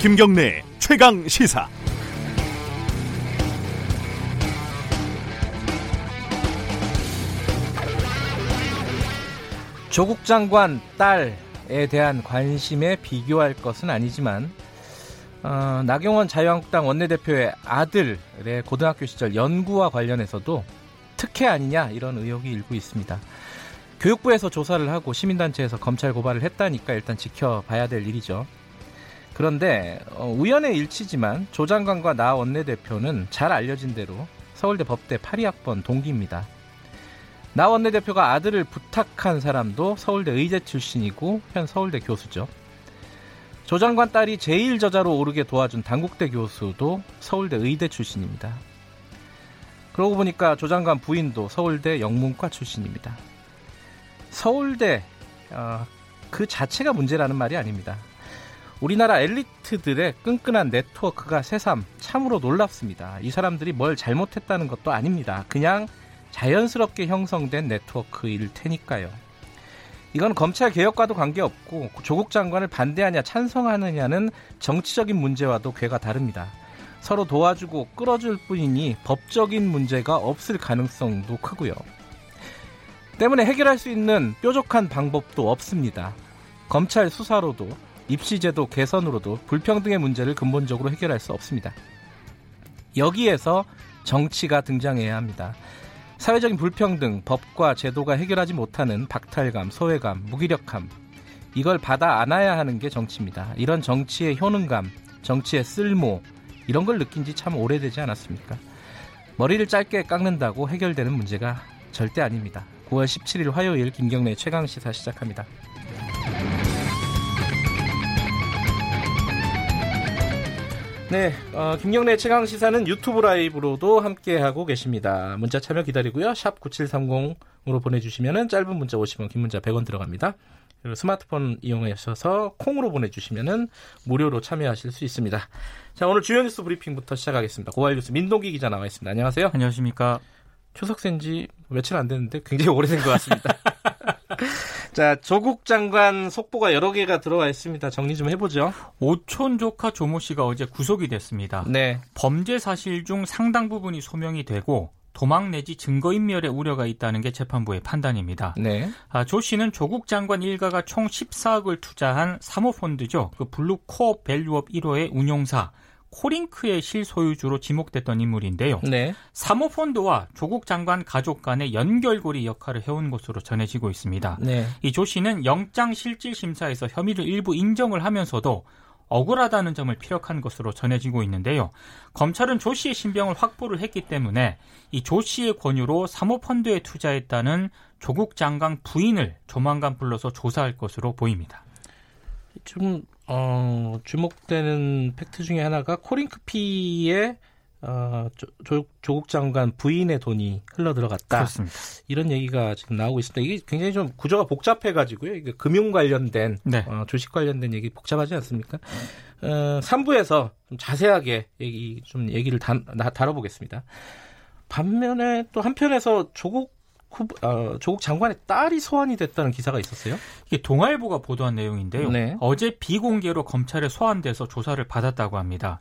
김경래 최강 시사. 조국 장관 딸에 대한 관심에 비교할 것은 아니지만 어, 나경원 자유한국당 원내대표의 아들의 고등학교 시절 연구와 관련해서도 특혜 아니냐 이런 의혹이 일고 있습니다. 교육부에서 조사를 하고 시민단체에서 검찰 고발을 했다니까 일단 지켜봐야 될 일이죠. 그런데 어, 우연의 일치지만 조 장관과 나 원내대표는 잘 알려진 대로 서울대 법대 82학번 동기입니다. 나 원내대표가 아들을 부탁한 사람도 서울대 의대 출신이고 현 서울대 교수죠. 조 장관 딸이 제일 저자로 오르게 도와준 당국대 교수도 서울대 의대 출신입니다. 그러고 보니까 조 장관 부인도 서울대 영문과 출신입니다. 서울대 어, 그 자체가 문제라는 말이 아닙니다. 우리나라 엘리트들의 끈끈한 네트워크가 새삼 참으로 놀랍습니다. 이 사람들이 뭘 잘못했다는 것도 아닙니다. 그냥 자연스럽게 형성된 네트워크일 테니까요. 이건 검찰 개혁과도 관계없고 조국 장관을 반대하냐 찬성하느냐는 정치적인 문제와도 괴가 다릅니다. 서로 도와주고 끌어줄 뿐이니 법적인 문제가 없을 가능성도 크고요. 때문에 해결할 수 있는 뾰족한 방법도 없습니다. 검찰 수사로도 입시제도 개선으로도 불평등의 문제를 근본적으로 해결할 수 없습니다. 여기에서 정치가 등장해야 합니다. 사회적인 불평등, 법과 제도가 해결하지 못하는 박탈감, 소외감, 무기력함, 이걸 받아 안아야 하는 게 정치입니다. 이런 정치의 효능감, 정치의 쓸모, 이런 걸 느낀 지 참 오래되지 않았습니까? 머리를 짧게 깎는다고 해결되는 문제가 절대 아닙니다. 9월 17일 화요일 김경래 최강 시사 시작합니다. 네, 어, 김경래 최강 시사는 유튜브 라이브로도 함께 하고 계십니다. 문자 참여 기다리고요. 샵 9730으로 보내주시면 짧은 문자 50원, 긴 문자 100원 들어갑니다. 그리고 스마트폰 이용하셔서 콩으로 보내주시면 무료로 참여하실 수 있습니다. 자, 오늘 주요 뉴스 브리핑부터 시작하겠습니다. 고발 뉴스 민동기 기자 나와 있습니다. 안녕하세요. 안녕하십니까. 추석 쇤 지 며칠 안 됐는데 굉장히 오래된 것 같습니다. 자, 조국 장관 속보가 여러 개가 들어와 있습니다. 정리 좀 해보죠. 오촌 조카 조모 씨가 어제 구속이 됐습니다. 네. 범죄 사실 중 상당 부분이 소명이 되고 도망 내지 증거인멸의 우려가 있다는 게 재판부의 판단입니다. 네. 아, 조 씨는 조국 장관 일가가 총 14억을 투자한 사모펀드죠. 그 블루 코어 밸류업 1호의 운용사 코링크의 실소유주로 지목됐던 인물인데요. 네. 사모펀드와 조국 장관 가족 간의 연결고리 역할을 해온 것으로 전해지고 있습니다. 네. 이조 씨는 영장 실질 심사에서 혐의를 일부 인정을 하면서도 억울하다는 점을 피력한 것으로 전해지고 있는데요. 검찰은 조 씨의 신병을 확보를 했기 때문에 이 조 씨의 권유로 사모펀드에 투자했다는 조국 장관 부인을 조만간 불러서 조사할 것으로 보입니다. 좀 어, 주목되는 팩트 중에 하나가 코링크피에 어, 조, 국 장관 부인의 돈이 흘러 들어갔다. 그렇습니다. 이런 얘기가 지금 나오고 있습니다. 이게 굉장히 좀 구조가 복잡해가지고요. 이게 금융 관련된 네. 어, 주식 관련된 얘기 복잡하지 않습니까? 어, 3부에서 좀 자세하게 얘기 좀 얘기를 다, 다뤄보겠습니다. 반면에 또 한편에서 조국 후보, 어, 조국 장관의 딸이 소환이 됐다는 기사가 있었어요. 이게 동아일보가 보도한 내용인데요. 네. 어제 비공개로 검찰에 소환돼서 조사를 받았다고 합니다.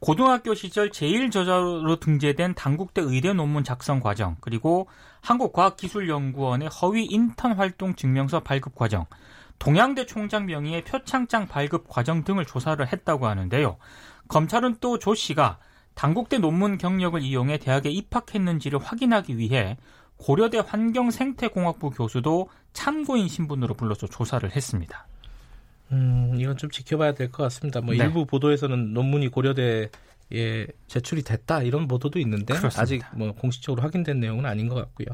고등학교 시절 제일 저자로 등재된 당국대 의대 논문 작성 과정, 그리고 한국과학기술연구원의 허위 인턴 활동 증명서 발급 과정, 동양대 총장 명의의 표창장 발급 과정 등을 조사를 했다고 하는데요. 검찰은 또 조 씨가 당국대 논문 경력을 이용해 대학에 입학했는지를 확인하기 위해 고려대 환경생태공학부 교수도 참고인 신분으로 불러서 조사를 했습니다. 음, 이건 좀 지켜봐야 될 것 같습니다. 뭐 네. 일부 보도에서는 논문이 고려대에 제출이 됐다 이런 보도도 있는데 그렇습니다. 아직 뭐 공식적으로 확인된 내용은 아닌 것 같고요.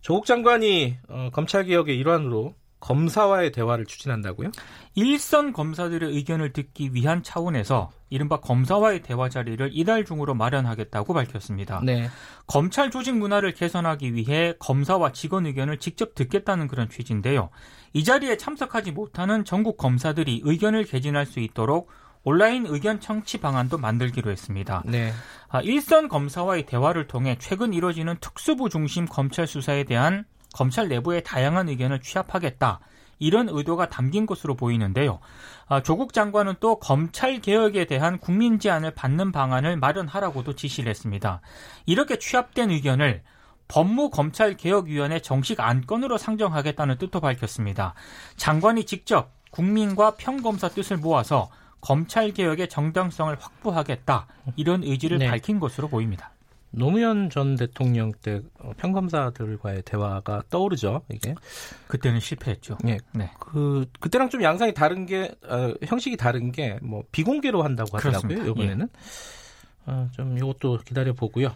조국 장관이 어, 검찰 개혁의 일환으로 검사와의 대화를 추진한다고요? 일선 검사들의 의견을 듣기 위한 차원에서 이른바 검사와의 대화 자리를 이달 중으로 마련하겠다고 밝혔습니다. 네. 검찰 조직 문화를 개선하기 위해 검사와 직원 의견을 직접 듣겠다는 그런 취지인데요. 이 자리에 참석하지 못하는 전국 검사들이 의견을 개진할 수 있도록 온라인 의견 청취 방안도 만들기로 했습니다. 네. 아, 일선 검사와의 대화를 통해 최근 이뤄지는 특수부 중심 검찰 수사에 대한 검찰 내부의 다양한 의견을 취합하겠다. 이런 의도가 담긴 것으로 보이는데요. 아, 조국 장관은 또 검찰 개혁에 대한 국민 제안을 받는 방안을 마련하라고도 지시를 했습니다. 이렇게 취합된 의견을 법무검찰개혁위원회 정식 안건으로 상정하겠다는 뜻도 밝혔습니다. 장관이 직접 국민과 평검사 뜻을 모아서 검찰 개혁의 정당성을 확보하겠다 이런 의지를 네. 밝힌 것으로 보입니다. 노무현 전 대통령 때 평검사들과의 대화가 떠오르죠. 이게 그때는 실패했죠. 네, 네. 그 그때랑 좀 양상이 다른 게 어, 형식이 다른 게 뭐 비공개로 한다고 하더라고요. 이번에는 예. 어, 좀 이것도 기다려 보고요.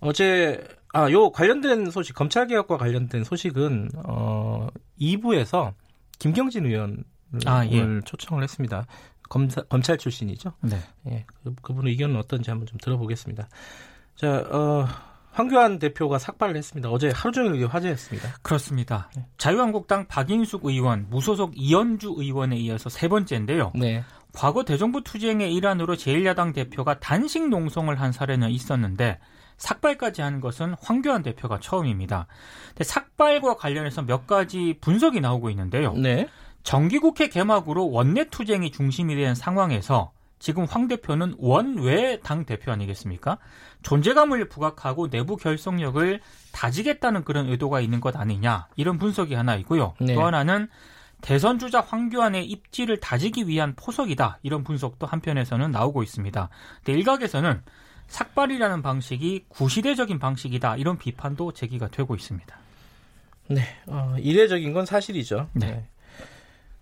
어제 아 요 관련된 소식 검찰 개혁과 관련된 소식은 어 2부에서 김경진 의원 아, 예. 초청을 했습니다. 검사, 검찰 출신이죠. 네. 예, 그, 그분의 의견은 어떤지 한번 좀 들어보겠습니다. 자, 어, 황교안 대표가 삭발을 했습니다. 어제 하루 종일 화제였습니다. 그렇습니다. 네. 자유한국당 박인숙 의원, 무소속 이현주 의원에 이어서 세 번째인데요. 네. 과거 대정부 투쟁의 일환으로 제1야당 대표가 단식 농성을 한 사례는 있었는데 삭발까지 한 것은 황교안 대표가 처음입니다. 근데 삭발과 관련해서 몇 가지 분석이 나오고 있는데요. 네. 정기국회 개막으로 원내 투쟁이 중심이 된 상황에서 지금 황 대표는 원외 당 대표 아니겠습니까? 존재감을 부각하고 내부 결속력을 다지겠다는 그런 의도가 있는 것 아니냐 이런 분석이 하나 있고요. 네. 또 하나는 대선 주자 황교안의 입지를 다지기 위한 포석이다 이런 분석도 한편에서는 나오고 있습니다. 근데 일각에서는 삭발이라는 방식이 구시대적인 방식이다 이런 비판도 제기가 되고 있습니다. 네, 어, 이례적인 건 사실이죠. 네. 네.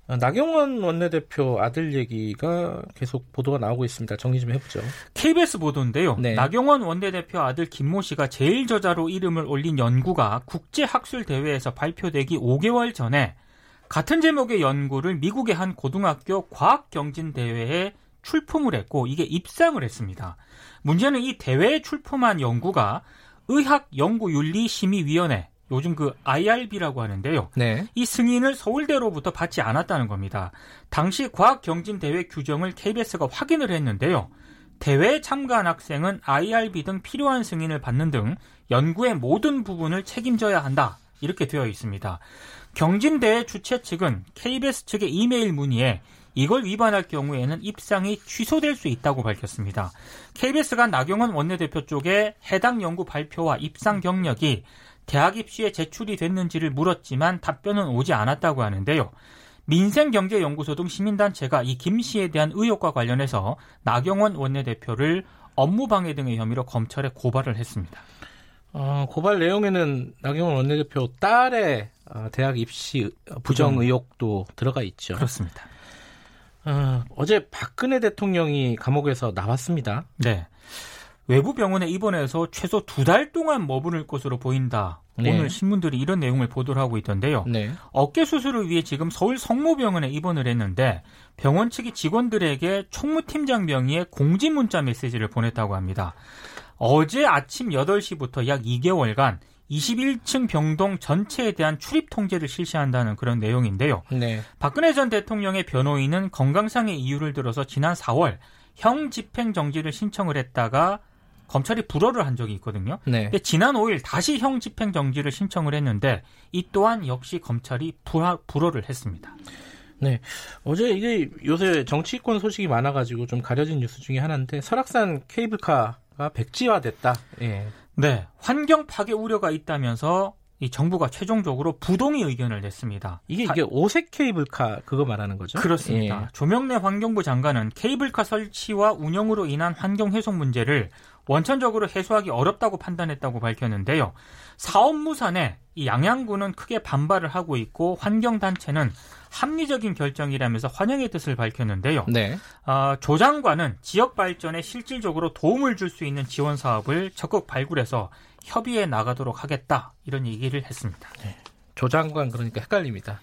어, 나경원 원내대표 아들 얘기가 계속 보도가 나오고 있습니다. 정리 좀 해보죠. KBS 보도인데요. 네. 나경원 원내대표 아들 김모 씨가 제일 저자로 이름을 올린 연구가 국제학술대회에서 발표되기 5개월 전에 같은 제목의 연구를 미국의 한 고등학교 과학경진대회에 출품을 했고 이게 입상을 했습니다. 문제는 이 대회에 출품한 연구가 의학연구윤리심의위원회 요즘 그 IRB라고 하는데요. 네. 이 승인을 서울대로부터 받지 않았다는 겁니다. 당시 과학경진대회 규정을 KBS가 확인을 했는데요. 대회에 참가한 학생은 IRB 등 필요한 승인을 받는 등 연구의 모든 부분을 책임져야 한다. 이렇게 되어 있습니다. 경진대회 주최 측은 KBS 측의 이메일 문의에 이걸 위반할 경우에는 입상이 취소될 수 있다고 밝혔습니다. KBS가 나경원 원내대표 쪽에 해당 연구 발표와 입상 경력이 대학 입시에 제출이 됐는지를 물었지만 답변은 오지 않았다고 하는데요. 민생경제연구소 등 시민단체가 이 김 씨에 대한 의혹과 관련해서 나경원 원내대표를 업무방해 등의 혐의로 검찰에 고발을 했습니다. 어, 고발 내용에는 나경원 원내대표 딸의 어, 대학 입시 부정 의혹도 들어가 있죠. 그렇습니다. 어, 어제 박근혜 대통령이 감옥에서 나왔습니다. 네. 외부 병원에 입원해서 최소 두 달 동안 머무를 것으로 보인다. 네. 오늘 신문들이 이런 내용을 보도를 하고 있던데요. 네. 어깨 수술을 위해 지금 서울 성모병원에 입원을 했는데 병원 측이 직원들에게 총무팀장 명의의 공지 문자 메시지를 보냈다고 합니다. 어제 아침 8시부터 약 2개월간 21층 병동 전체에 대한 출입 통제를 실시한다는 그런 내용인데요. 네. 박근혜 전 대통령의 변호인은 건강상의 이유를 들어서 지난 4월 형 집행 정지를 신청을 했다가 검찰이 불허를 한 적이 있거든요. 네. 근데 지난 5일 다시 형 집행 정지를 신청을 했는데 이 또한 역시 검찰이 불하, 불허를 했습니다. 네. 어제 이게 요새 정치권 소식이 많아가지고 좀 가려진 뉴스 중에 하나인데 설악산 케이블카가 백지화됐다. 예. 네. 환경 파괴 우려가 있다면서 이 정부가 최종적으로 부동의 의견을 냈습니다. 이게 이게 오색 케이블카 그거 말하는 거죠? 그렇습니다. 예. 조명래 환경부 장관은 케이블카 설치와 운영으로 인한 환경 해석 문제를 원천적으로 해소하기 어렵다고 판단했다고 밝혔는데요. 사업 무산에 이 양양구는 크게 반발을 하고 있고 환경단체는 합리적인 결정이라면서 환영의 뜻을 밝혔는데요. 네. 어, 조 장관은 지역 발전에 실질적으로 도움을 줄 수 있는 지원 사업을 적극 발굴해서 협의해 나가도록 하겠다 이런 얘기를 했습니다. 네. 조 장관 그러니까 헷갈립니다.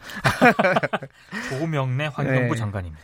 조명래 환경부 네. 장관입니다.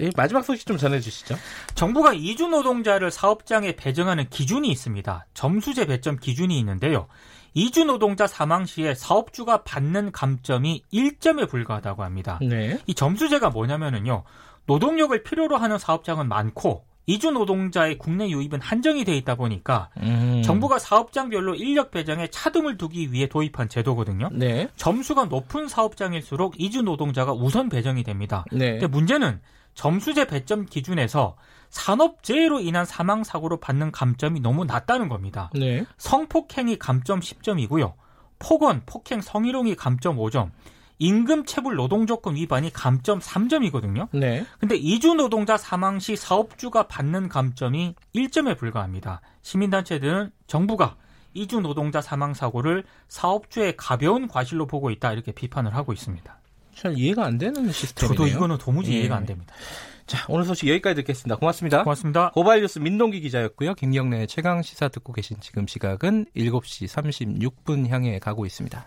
예, 마지막 소식 좀 전해주시죠. 정부가 이주 노동자를 사업장에 배정하는 기준이 있습니다. 점수제 배점 기준이 있는데요. 이주 노동자 사망 시에 사업주가 받는 감점이 1점에 불과하다고 합니다. 네. 이 점수제가 뭐냐면은요. 노동력을 필요로 하는 사업장은 많고 이주 노동자의 국내 유입은 한정이 돼 있다 보니까 음. 정부가 사업장별로 인력 배정에 차등을 두기 위해 도입한 제도거든요. 네. 점수가 높은 사업장일수록 이주 노동자가 우선 배정이 됩니다. 네. 근데 문제는 점수제 배점 기준에서 산업재해로 인한 사망 사고로 받는 감점이 너무 낮다는 겁니다. 네. 성폭행이 감점 10점이고요. 폭언, 폭행, 성희롱이 감점 5점. 임금 체불 노동조건 위반이 감점 3점이거든요. 네. 근데 이주 노동자 사망 시 사업주가 받는 감점이 1점에 불과합니다. 시민단체들은 정부가 이주 노동자 사망 사고를 사업주의 가벼운 과실로 보고 있다 이렇게 비판을 하고 있습니다. 잘 이해가 안 되는 시스템이네요. 저도 이거는 도무지 예. 이해가 안 됩니다. 자, 오늘 소식 여기까지 듣겠습니다. 고맙습니다. 고맙습니다. 고발 뉴스 민동기 기자였고요. 김경래 최강 시사 듣고 계신 지금 시각은 7시 36분 향해 가고 있습니다.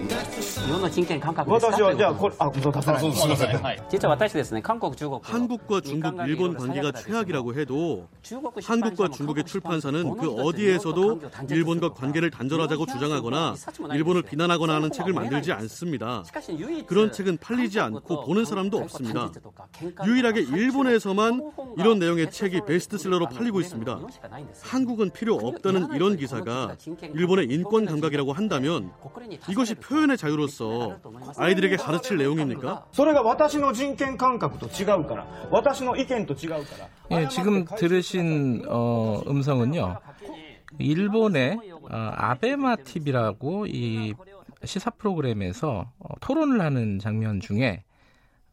日本の人権感覚ですか私はじゃあこれあそう出さないすみません実は私ですね韓国中国 한국과 중국, 일본 관계가 최악이라고 해도 한국과 중국의 출판사는 그 어디에서도 일본과 관계를 단절하자고 주장하거나 일본을 비난하거나 하는 책을 만들지 않습니다. 그런 책은 팔리지 않고 보는 사람도 없습니다. 유일하게 일본에서만 이런 내용의 책이 베스트셀러로 팔리고 있습니다. 한국은 필요 없다는 이런 기사가 일본의 인권 감각이라고 한다면 이것이 표현의 자유로 서 아이들에게 가르칠 내용입니까? それが私の人権感覚と違うから私の意見と違うから 예, 지금 들으신 어, 음성은요. 일본의 어, 아베마 TV라고 이 시사 프로그램에서 어, 토론을 하는 장면 중에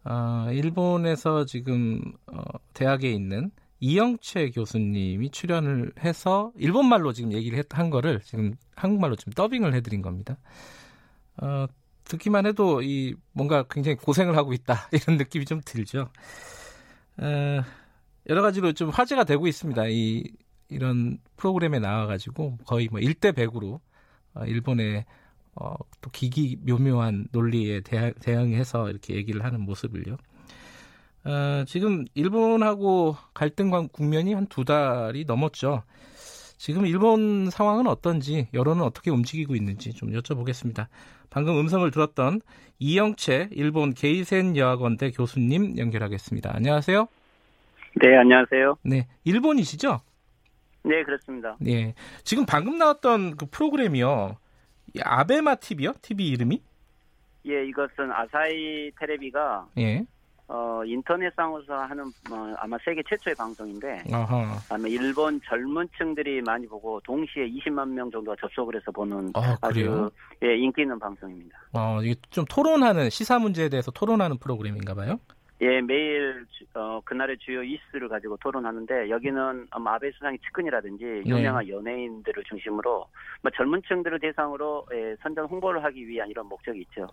어, 일본에서 지금 어, 대학에 있는 이영채 교수님이 출연을 해서 일본말로 지금 얘기를 했, 한 거를 지금 한국말로 지금 더빙을 해드린 겁니다. 어, 듣기만 해도 이 뭔가 굉장히 고생을 하고 있다 이런 느낌이 좀 들죠. 어, 여러 가지로 좀 화제가 되고 있습니다. 이 이런 프로그램에 나와가지고 거의 뭐 1대 100으로 어, 일본의 어, 또 기기 묘묘한 논리에 대하, 대응해서 이렇게 얘기를 하는 모습을요. 어, 지금 일본하고 갈등 관- 국면이 한 두 달이 넘었죠. 지금 일본 상황은 어떤지 여론은 어떻게 움직이고 있는지 좀 여쭤보겠습니다. 방금 음성을 들었던 이영채 일본 게이센 여학원대 교수님 연결하겠습니다. 안녕하세요. 네, 안녕하세요. 네, 일본이시죠? 네, 그렇습니다. 네. 지금 방금 나왔던 그 프로그램이요. 이 아베마 TV요? TV 이름이? 예, 이것은 아사히 테레비가 예. 어, 인터넷상으로서 하는 어, 아마 세계 최초의 방송인데 아하. 아마 일본 젊은 층들이 많이 보고 동시에 20만 명 정도가 접속을 해서 보는 아, 그래요? 아주 예, 인기 있는 방송입니다. 어, 이게 좀 토론하는 시사 문제에 대해서 토론하는 프로그램인가 봐요. 예, 매일 주- 어, 그날의 주요 이슈를 가지고 토론하는데 여기는 아마 아베 수상의 측근이라든지 네. 유명한 연예인들을 중심으로 뭐 젊은 층들을 대상으로 예, 선전 홍보를 하기 위한 이런 목적이 있죠.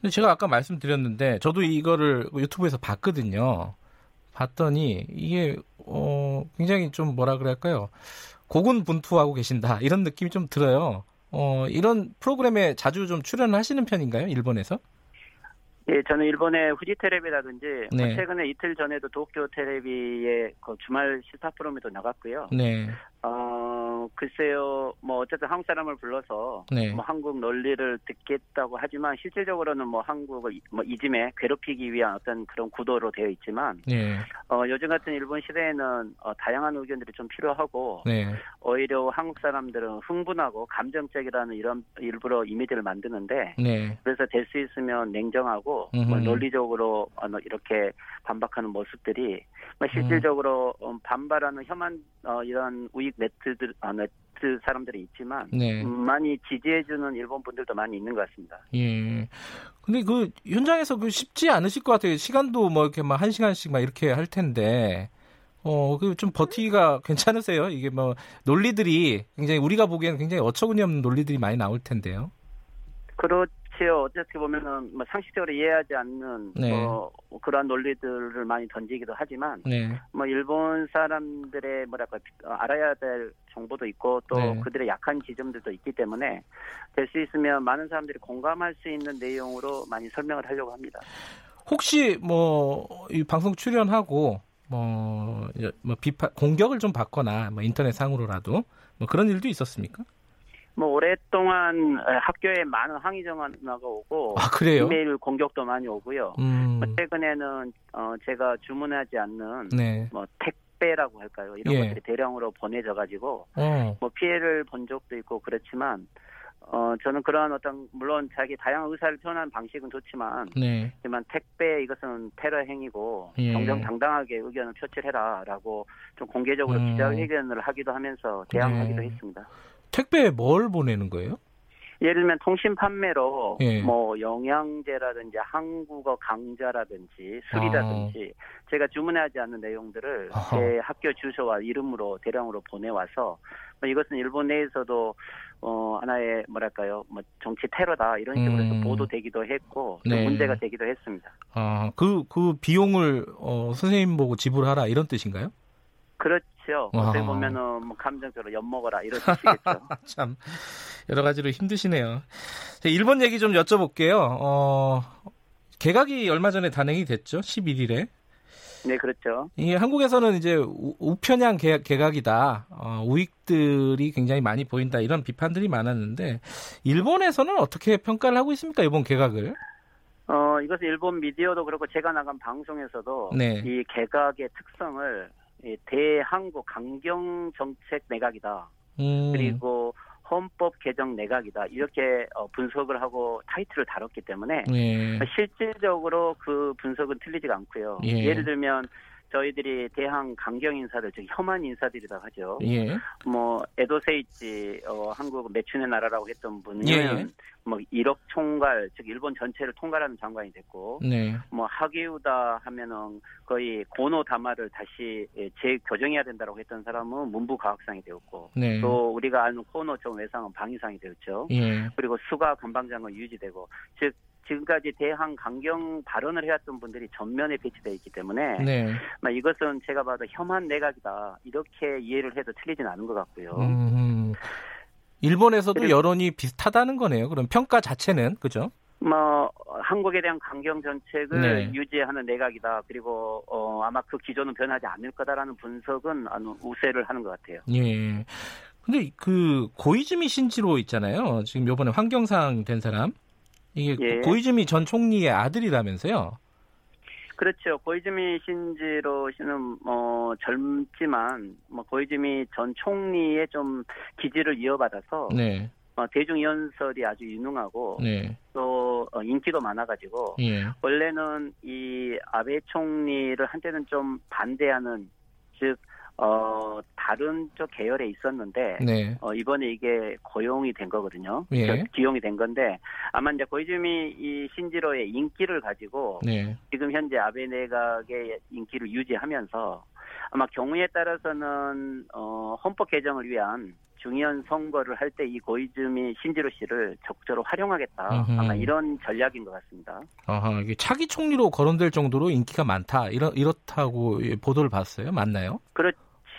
근데 제가 아까 말씀드렸는데 저도 이거를 유튜브에서 봤거든요. 봤더니 이게 어 굉장히 좀 뭐라 그럴까요? 고군분투하고 계신다 이런 느낌이 좀 들어요. 어 이런 프로그램에 자주 좀 출연하시는 편인가요? 일본에서? 예, 저는 일본의 후지 테레비라든지 뭐 네. 최근에 이틀 전에도 도쿄 테레비의 그 주말 시사 프로그램에도 나갔고요. 네. 어, 글쎄요, 뭐 어쨌든 한국 사람을 불러서 네. 뭐 한국 논리를 듣겠다고 하지만 실질적으로는 뭐 한국을 이- 뭐 이즘에 괴롭히기 위한 어떤 그런 구도로 되어 있지만 네. 어, 요즘 같은 일본 시대에는 어, 다양한 의견들이 좀 필요하고 네. 오히려 한국 사람들은 흥분하고 감정적이라는 이런 일부러 이미지를 만드는데 네. 그래서 될 수 있으면 냉정하고 뭐 음흠. 논리적으로 어, 뭐 이렇게 반박하는 모습들이 뭐 실질적으로 어, 반발하는 혐한 어, 이런 우익 네트들 아, 네트 사람들이 있지만 네. 음, 많이 지지해주는 일본 분들도 많이 있는 것 같습니다. 예. 근데 그 현장에서 그 쉽지 않으실 것 같아요. 시간도 뭐 이렇게 막 한 시간씩 막 이렇게 할 텐데. 어, 그 좀 버티기가 괜찮으세요? 이게 뭐 논리들이 굉장히 우리가 보기에는 굉장히 어처구니 없는 논리들이 많이 나올 텐데요. 그렇 지요. 어떻게 보면은 뭐 상식적으로 이해하지 않는 네. 뭐 그러한 논리들을 많이 던지기도 하지만 네. 뭐 일본 사람들의 뭐랄까 어, 알아야 될 정보도 있고 또 네. 그들의 약한 지점들도 있기 때문에 될 수 있으면 많은 사람들이 공감할 수 있는 내용으로 많이 설명을 하려고 합니다. 혹시 뭐 이 방송 출연하고 뭐, 뭐 비판 공격을 좀 받거나 뭐 인터넷 상으로라도 뭐 그런 일도 있었습니까? 뭐 오랫동안 에, 학교에 많은 항의 전화가 오고 아 그래요? 이메일 공격도 많이 오고요. 음, 뭐 최근에는 어, 제가 주문하지 않는 네. 뭐 택배라고 할까요? 이런 예. 것들이 대량으로 보내져 가지고 어, 뭐 피해를 본 적도 있고 그렇지만 어 저는 그러한 어떤 물론 자기 다양한 의사를 표현하는 방식은 좋지만 네. 하지만 택배 이것은 테러 행위고 예. 정정당당하게 의견을 표출해라라고 좀 공개적으로 음. 기자회견을 하기도 하면서 대항하기도 네. 했습니다. 택배에 뭘 보내는 거예요? 예를 들면 통신 판매로 예. 뭐 영양제라든지 한국어 강좌라든지 술이라든지 제가 주문하지 않는 내용들을 아. 아하. 제 학교 주소와 이름으로 대량으로 보내와서 뭐 이것은 일본 내에서도 어 하나의 뭐랄까요 뭐 정치 테러다 이런 식으로 해서 음. 보도되기도 했고 또 네. 문제가 되기도 했습니다. 아, 그, 그 비용을 어, 선생님 보고 지불하라 이런 뜻인가요? 그렇죠. 아하. 어떻게 보면은 뭐 감정적으로 엿 먹어라 이런 뜻이겠죠. 참 여러 가지로 힘드시네요. 자, 일본 얘기 좀 여쭤볼게요. 어, 개각이 얼마 전에 단행이 됐죠. 11일에. 네 그렇죠. 이게 한국에서는 이제 우- 우편향 개, 개각이다. 어, 우익들이 굉장히 많이 보인다. 이런 비판들이 많았는데 일본에서는 어떻게 평가를 하고 있습니까? 이번 개각을? 어, 이것은 일본 미디어도 그렇고 제가 나간 방송에서도 네. 이 개각의 특성을 이 대한국 강경 정책 내각이다. 음, 그리고 헌법 개정 내각이다. 이렇게 어, 분석을 하고 타이틀을 다뤘기 때문에 예. 실질적으로 그 분석은 틀리지가 않고요. 예. 예를 들면 저희들이 대한 강경 인사들, 즉 혐한 인사들이라 하죠. 예. 뭐 에도세이치 어, 한국 매춘의 나라라고 했던 분은 예, 예. 뭐 1억 총괄, 즉 일본 전체를 통괄하는 장관이 됐고 네. 뭐 하기우다 하면은 거의 고노 다마를 다시 예, 재교정해야 된다고 했던 사람은 문부과학상이 되었고 네. 또 우리가 아는 코노 정 외상은 방위상이 되었죠. 예. 그리고 수가 관방장은 유지되고 즉 지금까지 대항 강경 발언을 해왔던 분들이 전면에 배치되어 있기 때문에 네. 막 이것은 제가 봐도 혐한 내각이다 이렇게 이해를 해도 틀리진 않은 것 같고요. 음, 일본에서도 그리고- 여론이 비슷하다는 거네요. 그럼 평가 자체는 그죠? 뭐 한국에 대한 강경 정책을 네. 유지하는 내각이다. 그리고 어, 아마 그 기조는 변하지 않을 거다라는 분석은 우세를 하는 것 같아요. 예. 근데 그 고이즈미 신지로 있잖아요. 지금 요번에 환경상 된 사람. 이게 예. 고이즈미 전 총리의 아들이라면서요. 그렇죠. 고이즈미 신지로 씨는 뭐 젊지만 뭐 고이즈미 전 총리의 좀 기질을 이어받아서 네. 어, 대중연설이 아주 유능하고 네. 또 어, 인기도 많아가지고 예. 원래는 이 아베 총리를 한때는 좀 반대하는 즉 어, 다른 쪽 계열에 있었는데 네. 어, 이번에 이게 고용이 된 거거든요. 예. 저- 기용이 된 건데 아마 이제 고이즈미 이 신지로의 인기를 가지고 네. 지금 현재 아베 내각의 인기를 유지하면서 아마 경우에 따라서는 어, 헌법 개정을 위한 중요한 선거를 할 때 이 고이즈미 신지로 씨를 적극적으로 활용하겠다. 음흠. 아마 이런 전략인 것 같습니다. 아하, 이게 차기 총리로 거론될 정도로 인기가 많다. 이렇, 이렇다고 예, 보도를 봤어요. 맞나요? 그렇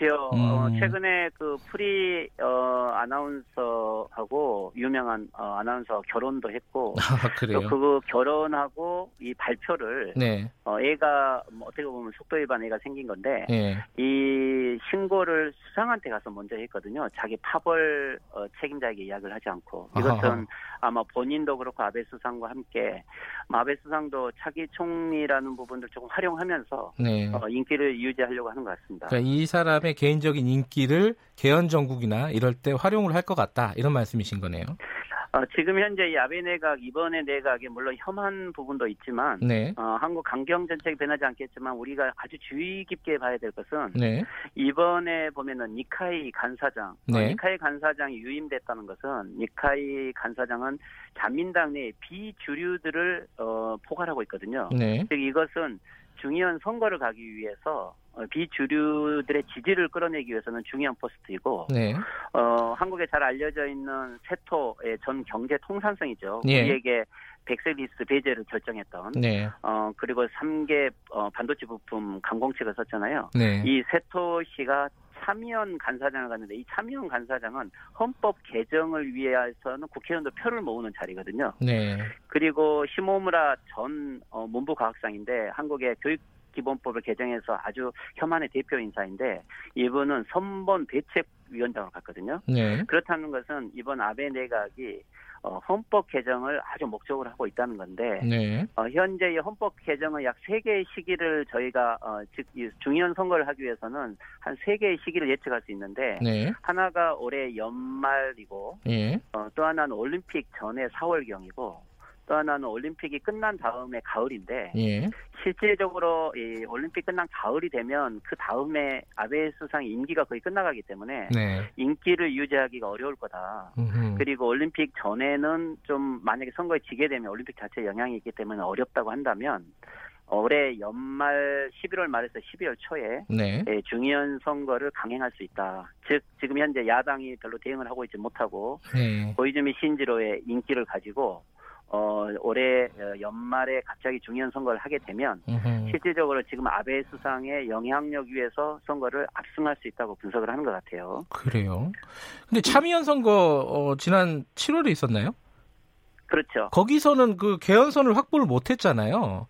지요. 어, 음. 최근에 그 프리 어, 아나운서하고 유명한 어, 아나운서 결혼도 했고 아, 그래요. 또그 결혼하고 이 발표를 네. 어, 애가 뭐 어떻게 보면 속도 위반 애가 생긴 건데 예. 이 신고를 수상한테 가서 먼저 했거든요. 자기 파벌 어, 책임자에게 이야기를 하지 않고 이것은 아하. 아마 본인도 그렇고 아베 수상과 함께 뭐 아베 수상도 차기 총리라는 부분들 조금 활용하면서 네. 어, 인기를 유지하려고 하는 것 같습니다. 그러니까 이 사람의 개인적인 인기를 개헌 정국이나 이럴 때 활용을 할 것 같다. 이런 말씀이신 거네요. 어, 지금 현재 이 아베 내각 이번에 내각에 물론 혐한 부분도 있지만 네. 어, 한국 강경 정책이 변하지 않겠지만 우리가 아주 주의 깊게 봐야 될 것은 네. 이번에 보면은 니카이 간사장, 어, 네. 니카이 간사장이 유임됐다는 것은 니카이 간사장은 자민당 내 비주류들을 어, 포괄하고 있거든요. 네. 즉 이것은 중요한 선거를 가기 위해서 어, 비주류들의 지지를 끌어내기 위해서는 중요한 포스트이고 네. 어, 한국에 잘 알려져 있는 세토의 전 경제 통산성이죠. 예. 우리에게 백색리스트 배제를 결정했던 네. 어 그리고 3개 어, 반도체 부품 강공책을 썼잖아요. 네. 이 세토 씨가 참의원 간사장을 갔는데 이 참의원 간사장은 헌법 개정을 위해서는 국회의원들 표를 모으는 자리거든요. 네. 그리고 시모무라 전 어, 문부 과학상인데 한국의 교육 기본법을 개정해서 아주 혐한의 대표 인사인데 이분은 선본 대책위원장으로 갔거든요. 네. 그렇다는 것은 이번 아베 내각이 어, 헌법 개정을 아주 목적으로 하고 있다는 건데 네. 어, 현재 이 헌법 개정은 약 세개의 시기를 저희가 어, 즉이 중의원 선거를 하기 위해서는 한 세개의 시기를 예측할 수 있는데 네. 하나가 올해 연말이고 예. 어, 또 하나는 올림픽 전에 4월경이고 또 하나는 올림픽이 끝난 다음에 가을인데 예. 실질적으로 이 올림픽 끝난 가을이 되면 그 다음에 아베 수상의 임기가 거의 끝나가기 때문에 네. 인기를 유지하기가 어려울 거다. 음흠. 그리고 올림픽 전에는 좀 만약에 선거에 지게 되면 올림픽 자체에 영향이 있기 때문에 어렵다고 한다면 올해 연말 11월 말에서 12월 초에 네. 예, 중의원 선거를 강행할 수 있다. 즉 지금 현재 야당이 별로 대응을 하고 있지 못하고 네. 고이즈미 신지로의 인기를 가지고 어, 올해 어, 연말에 갑자기 중의원 선거를 하게 되면 음흠. 실질적으로 지금 아베 수상의 영향력 위에서 선거를 압승할 수 있다고 분석을 하는 것 같아요. 그래요. 근데 참의원 선거 어, 지난 7월에 있었나요? 그렇죠. 거기서는 그 개헌선을 확보를 못했잖아요.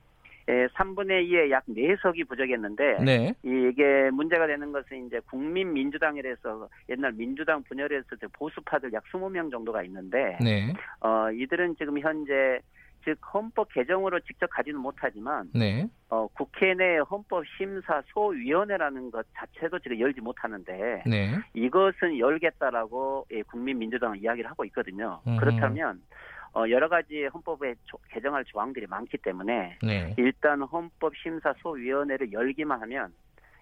예, 3분의 2의 약 4석이 부족했는데 네. 이게 문제가 되는 것은 이제 국민 민주당이라서 옛날 민주당 분열했을 때 보수파들 약 20명 정도가 있는데 네. 어, 이들은 지금 현재 즉 헌법 개정으로 직접 가지는 못하지만 네. 어, 국회 내 헌법 심사 소위원회라는 것 자체도 지금 열지 못하는데 네. 이것은 열겠다라고 예, 국민민주당은 이야기를 하고 있거든요. 음. 그렇다면 어, 여러 가지 헌법에 조- 개정할 조항들이 많기 때문에 네. 일단 헌법심사소위원회를 열기만 하면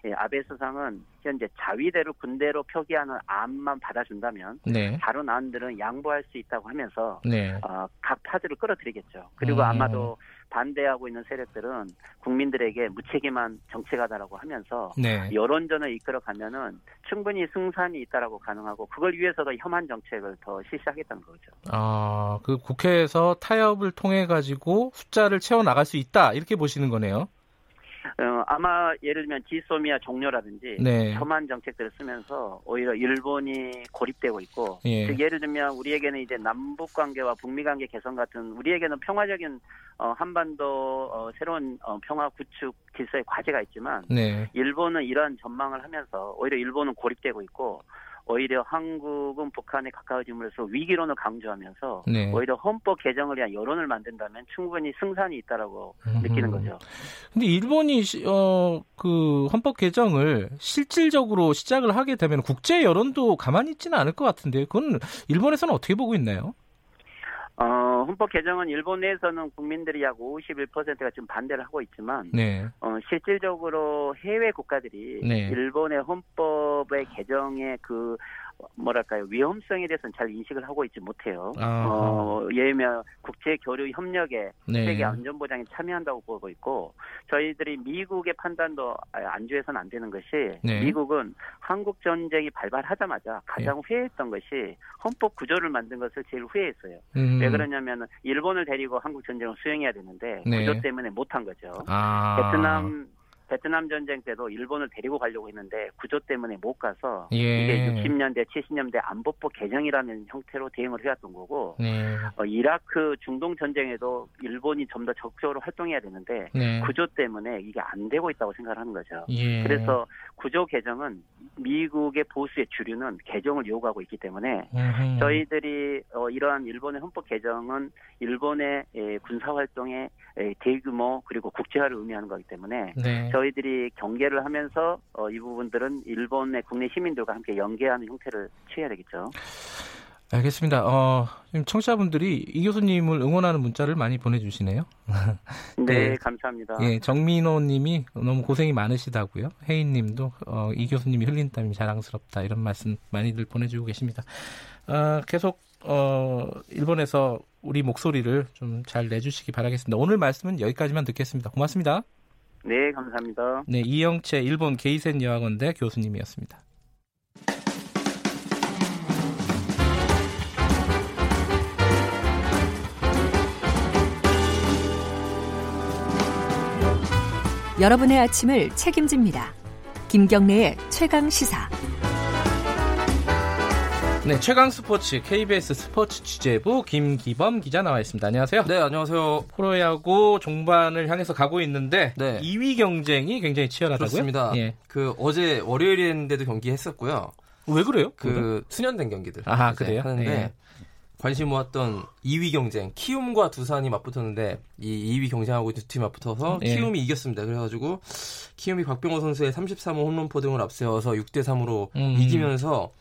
예, 아베 수상은 현재 자위대로 군대로 표기하는 안만 받아준다면 네. 다른 안들은 양보할 수 있다고 하면서 네. 어, 각 파들을 끌어들이겠죠. 그리고 음. 아마도 반대하고 있는 세력들은 국민들에게 무책임한 정책하다라고 하면서 네. 여론전을 이끌어가면은 충분히 승산이 있다라고 가능하고 그걸 위해서도 혐한 정책을 더 실시하겠다는 거죠. 아, 그 국회에서 타협을 통해 가지고 숫자를 채워 나갈 수 있다. 이렇게 보시는 거네요. 어, 아마 예를 들면 지소미아 종료라든지 네. 혐한 정책들을 쓰면서 오히려 일본이 고립되고 있고 예. 즉 예를 들면 우리에게는 이제 남북 관계와 북미 관계 개선 같은 우리에게는 평화적인 어, 한반도 어, 새로운 어, 평화 구축 질서의 과제가 있지만 네. 일본은 이러한 전망을 하면서 오히려 일본은 고립되고 있고 오히려 한국은 북한에 가까워짐으로써 위기론을 강조하면서 네. 오히려 헌법 개정을 위한 여론을 만든다면 충분히 승산이 있다라고 음흠. 느끼는 거죠. 근데 일본이 시- 어, 그 헌법 개정을 실질적으로 시작을 하게 되면 국제 여론도 가만히 있지는 않을 것 같은데 그건 일본에서는 어떻게 보고 있나요? 어, 헌법 개정은 일본 내에서는 국민들이 약 51%가 지금 반대를 하고 있지만 네. 어, 실질적으로 해외 국가들이 네. 일본의 헌법의 개정의 그 뭐랄까요 위험성에 대해서는 잘 인식을 하고 있지 못해요. 아하. 어, 예를 들면 국제 교류 협력에 네. 세계 안전보장에 참여한다고 보고 있고 저희들이 미국의 판단도 안주해서는 안 되는 것이 네. 미국은 한국 전쟁이 발발하자마자 가장 회의했던 것이 헌법 구조를 만든 것을 제일 후회했어요. 음. 왜 그러냐면 일본을 데리고 한국 전쟁을 수행해야 되는데 네. 구조 때문에 못한 거죠. 아. 베트남 베트남 전쟁 때도 일본을 데리고 가려고 했는데 구조 때문에 못 가서 예. 이게 60년대 70년대 안보법 개정이라는 형태로 대응을 해왔던 거고 네. 어, 이라크 중동 전쟁에도 일본이 좀 더 적극적으로 활동해야 되는데 네. 구조 때문에 이게 안 되고 있다고 생각을 하는 거죠. 예. 그래서 구조 개정은 미국의 보수의 주류는 개정을 요구하고 있기 때문에 음흠. 저희들이 어, 이러한 일본의 헌법 개정은 일본의 에, 군사 활동의 에, 대규모 그리고 국제화를 의미하는 거기 때문에 네. 저희들이 경계를 하면서 어, 이 부분들은 일본의 국내 시민들과 함께 연계하는 형태를 취해야 되겠죠. 알겠습니다. 어, 지금 청취자분들이 이 교수님을 응원하는 문자를 많이 보내주시네요. 네, 네. 감사합니다. 예, 정민호 님이 너무 고생이 많으시다고요. 혜인 님도 어, 이 교수님이 흘린 땀이 자랑스럽다. 이런 말씀 많이들 보내주고 계십니다. 어, 계속, 어, 일본에서 우리 목소리를 좀 잘 내주시기 바라겠습니다. 오늘 말씀은 여기까지만 듣겠습니다. 고맙습니다. 네, 감사합니다. 네, 이영채 일본 게이센 여학원대 교수님이었습니다. 여러분의 아침을 책임집니다. 김경래의 최강 시사. 네, 최강 스포츠 KBS 스포츠 취재부 김기범 기자 나와 있습니다. 안녕하세요. 네, 안녕하세요. 프로야구 종반을 향해서 가고 있는데 네. 2위 경쟁이 굉장히 치열하다고요? 그렇습니다. 예. 그 어제 월요일인데도 경기 했었고요. 왜 그래요? 그 수년된 경기들. 이제 그래요? 하는데 예. 관심 모았던 2위 경쟁 키움과 두산이 맞붙었는데 이 2위 경쟁하고 두 팀이 맞붙어서 예. 키움이 이겼습니다. 그래가지고 키움이 박병호 선수의 33호 홈런포 등을 앞세워서 6대 3으로 음. 이기면서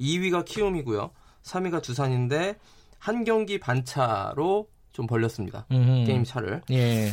2위가 키움이고요. 3위가 두산인데 한 경기 반차로 좀 벌렸습니다. 음흠. 게임 차를. 예.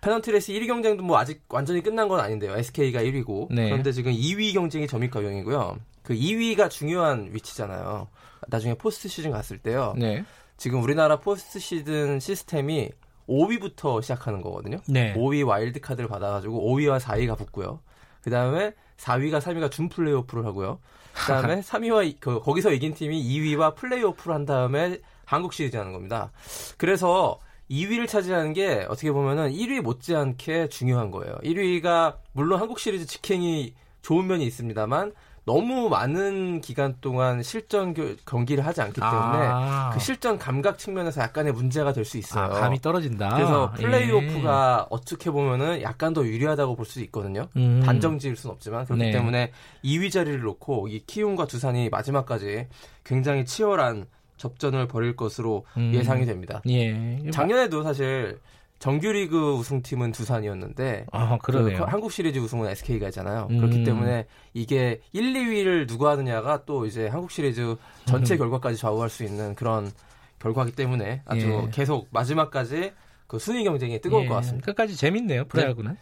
페넌트 레이스 1위 경쟁도 뭐 아직 완전히 끝난 건 아닌데요. SK가 1위고. 네. 그런데 지금 2위 경쟁이 점입가경이고요. 그 2위가 중요한 위치잖아요. 나중에 포스트 시즌 갔을 때요. 네. 지금 우리나라 포스트 시즌 시스템이 5위부터 시작하는 거거든요. 네. 5위 와일드 카드를 받아가지고 5위와 4위가 붙고요. 그 다음에 4위가 3위가 준 플레이오프를 하고요. 그 다음에 3위와 그, 거기서 이긴 팀이 2위와 플레이오프를 한 다음에 한국 시리즈 하는 겁니다. 그래서 2위를 차지하는 게 어떻게 보면은 1위 못지않게 중요한 거예요. 1위가 물론 한국 시리즈 직행이 좋은 면이 있습니다만 너무 많은 기간 동안 실전 교- 경기를 하지 않기 때문에 아. 그 실전 감각 측면에서 약간의 문제가 될 수 있어요. 아, 감이 떨어진다. 그래서 예. 플레이오프가 어떻게 보면은 약간 더 유리하다고 볼 수 있거든요. 음. 단정 지을 수는 없지만 그렇기 네. 때문에 2위 자리를 놓고 이 키움과 두산이 마지막까지 굉장히 치열한 접전을 벌일 것으로 음. 예상이 됩니다. 예. 작년에도 사실 정규리그 우승팀은 두산이었는데 아. 그 한국 시리즈 우승은 SK가 했잖아요. 음. 그렇기 때문에 이게 1, 2위를 누가 하느냐가 또 이제 한국 시리즈 전체 결과까지 좌우할 수 있는 그런 결과기 때문에 아주 예. 계속 마지막까지 그 순위 경쟁이 뜨거울 예, 것 같습니다. 끝까지 재밌네요, 프로야구는.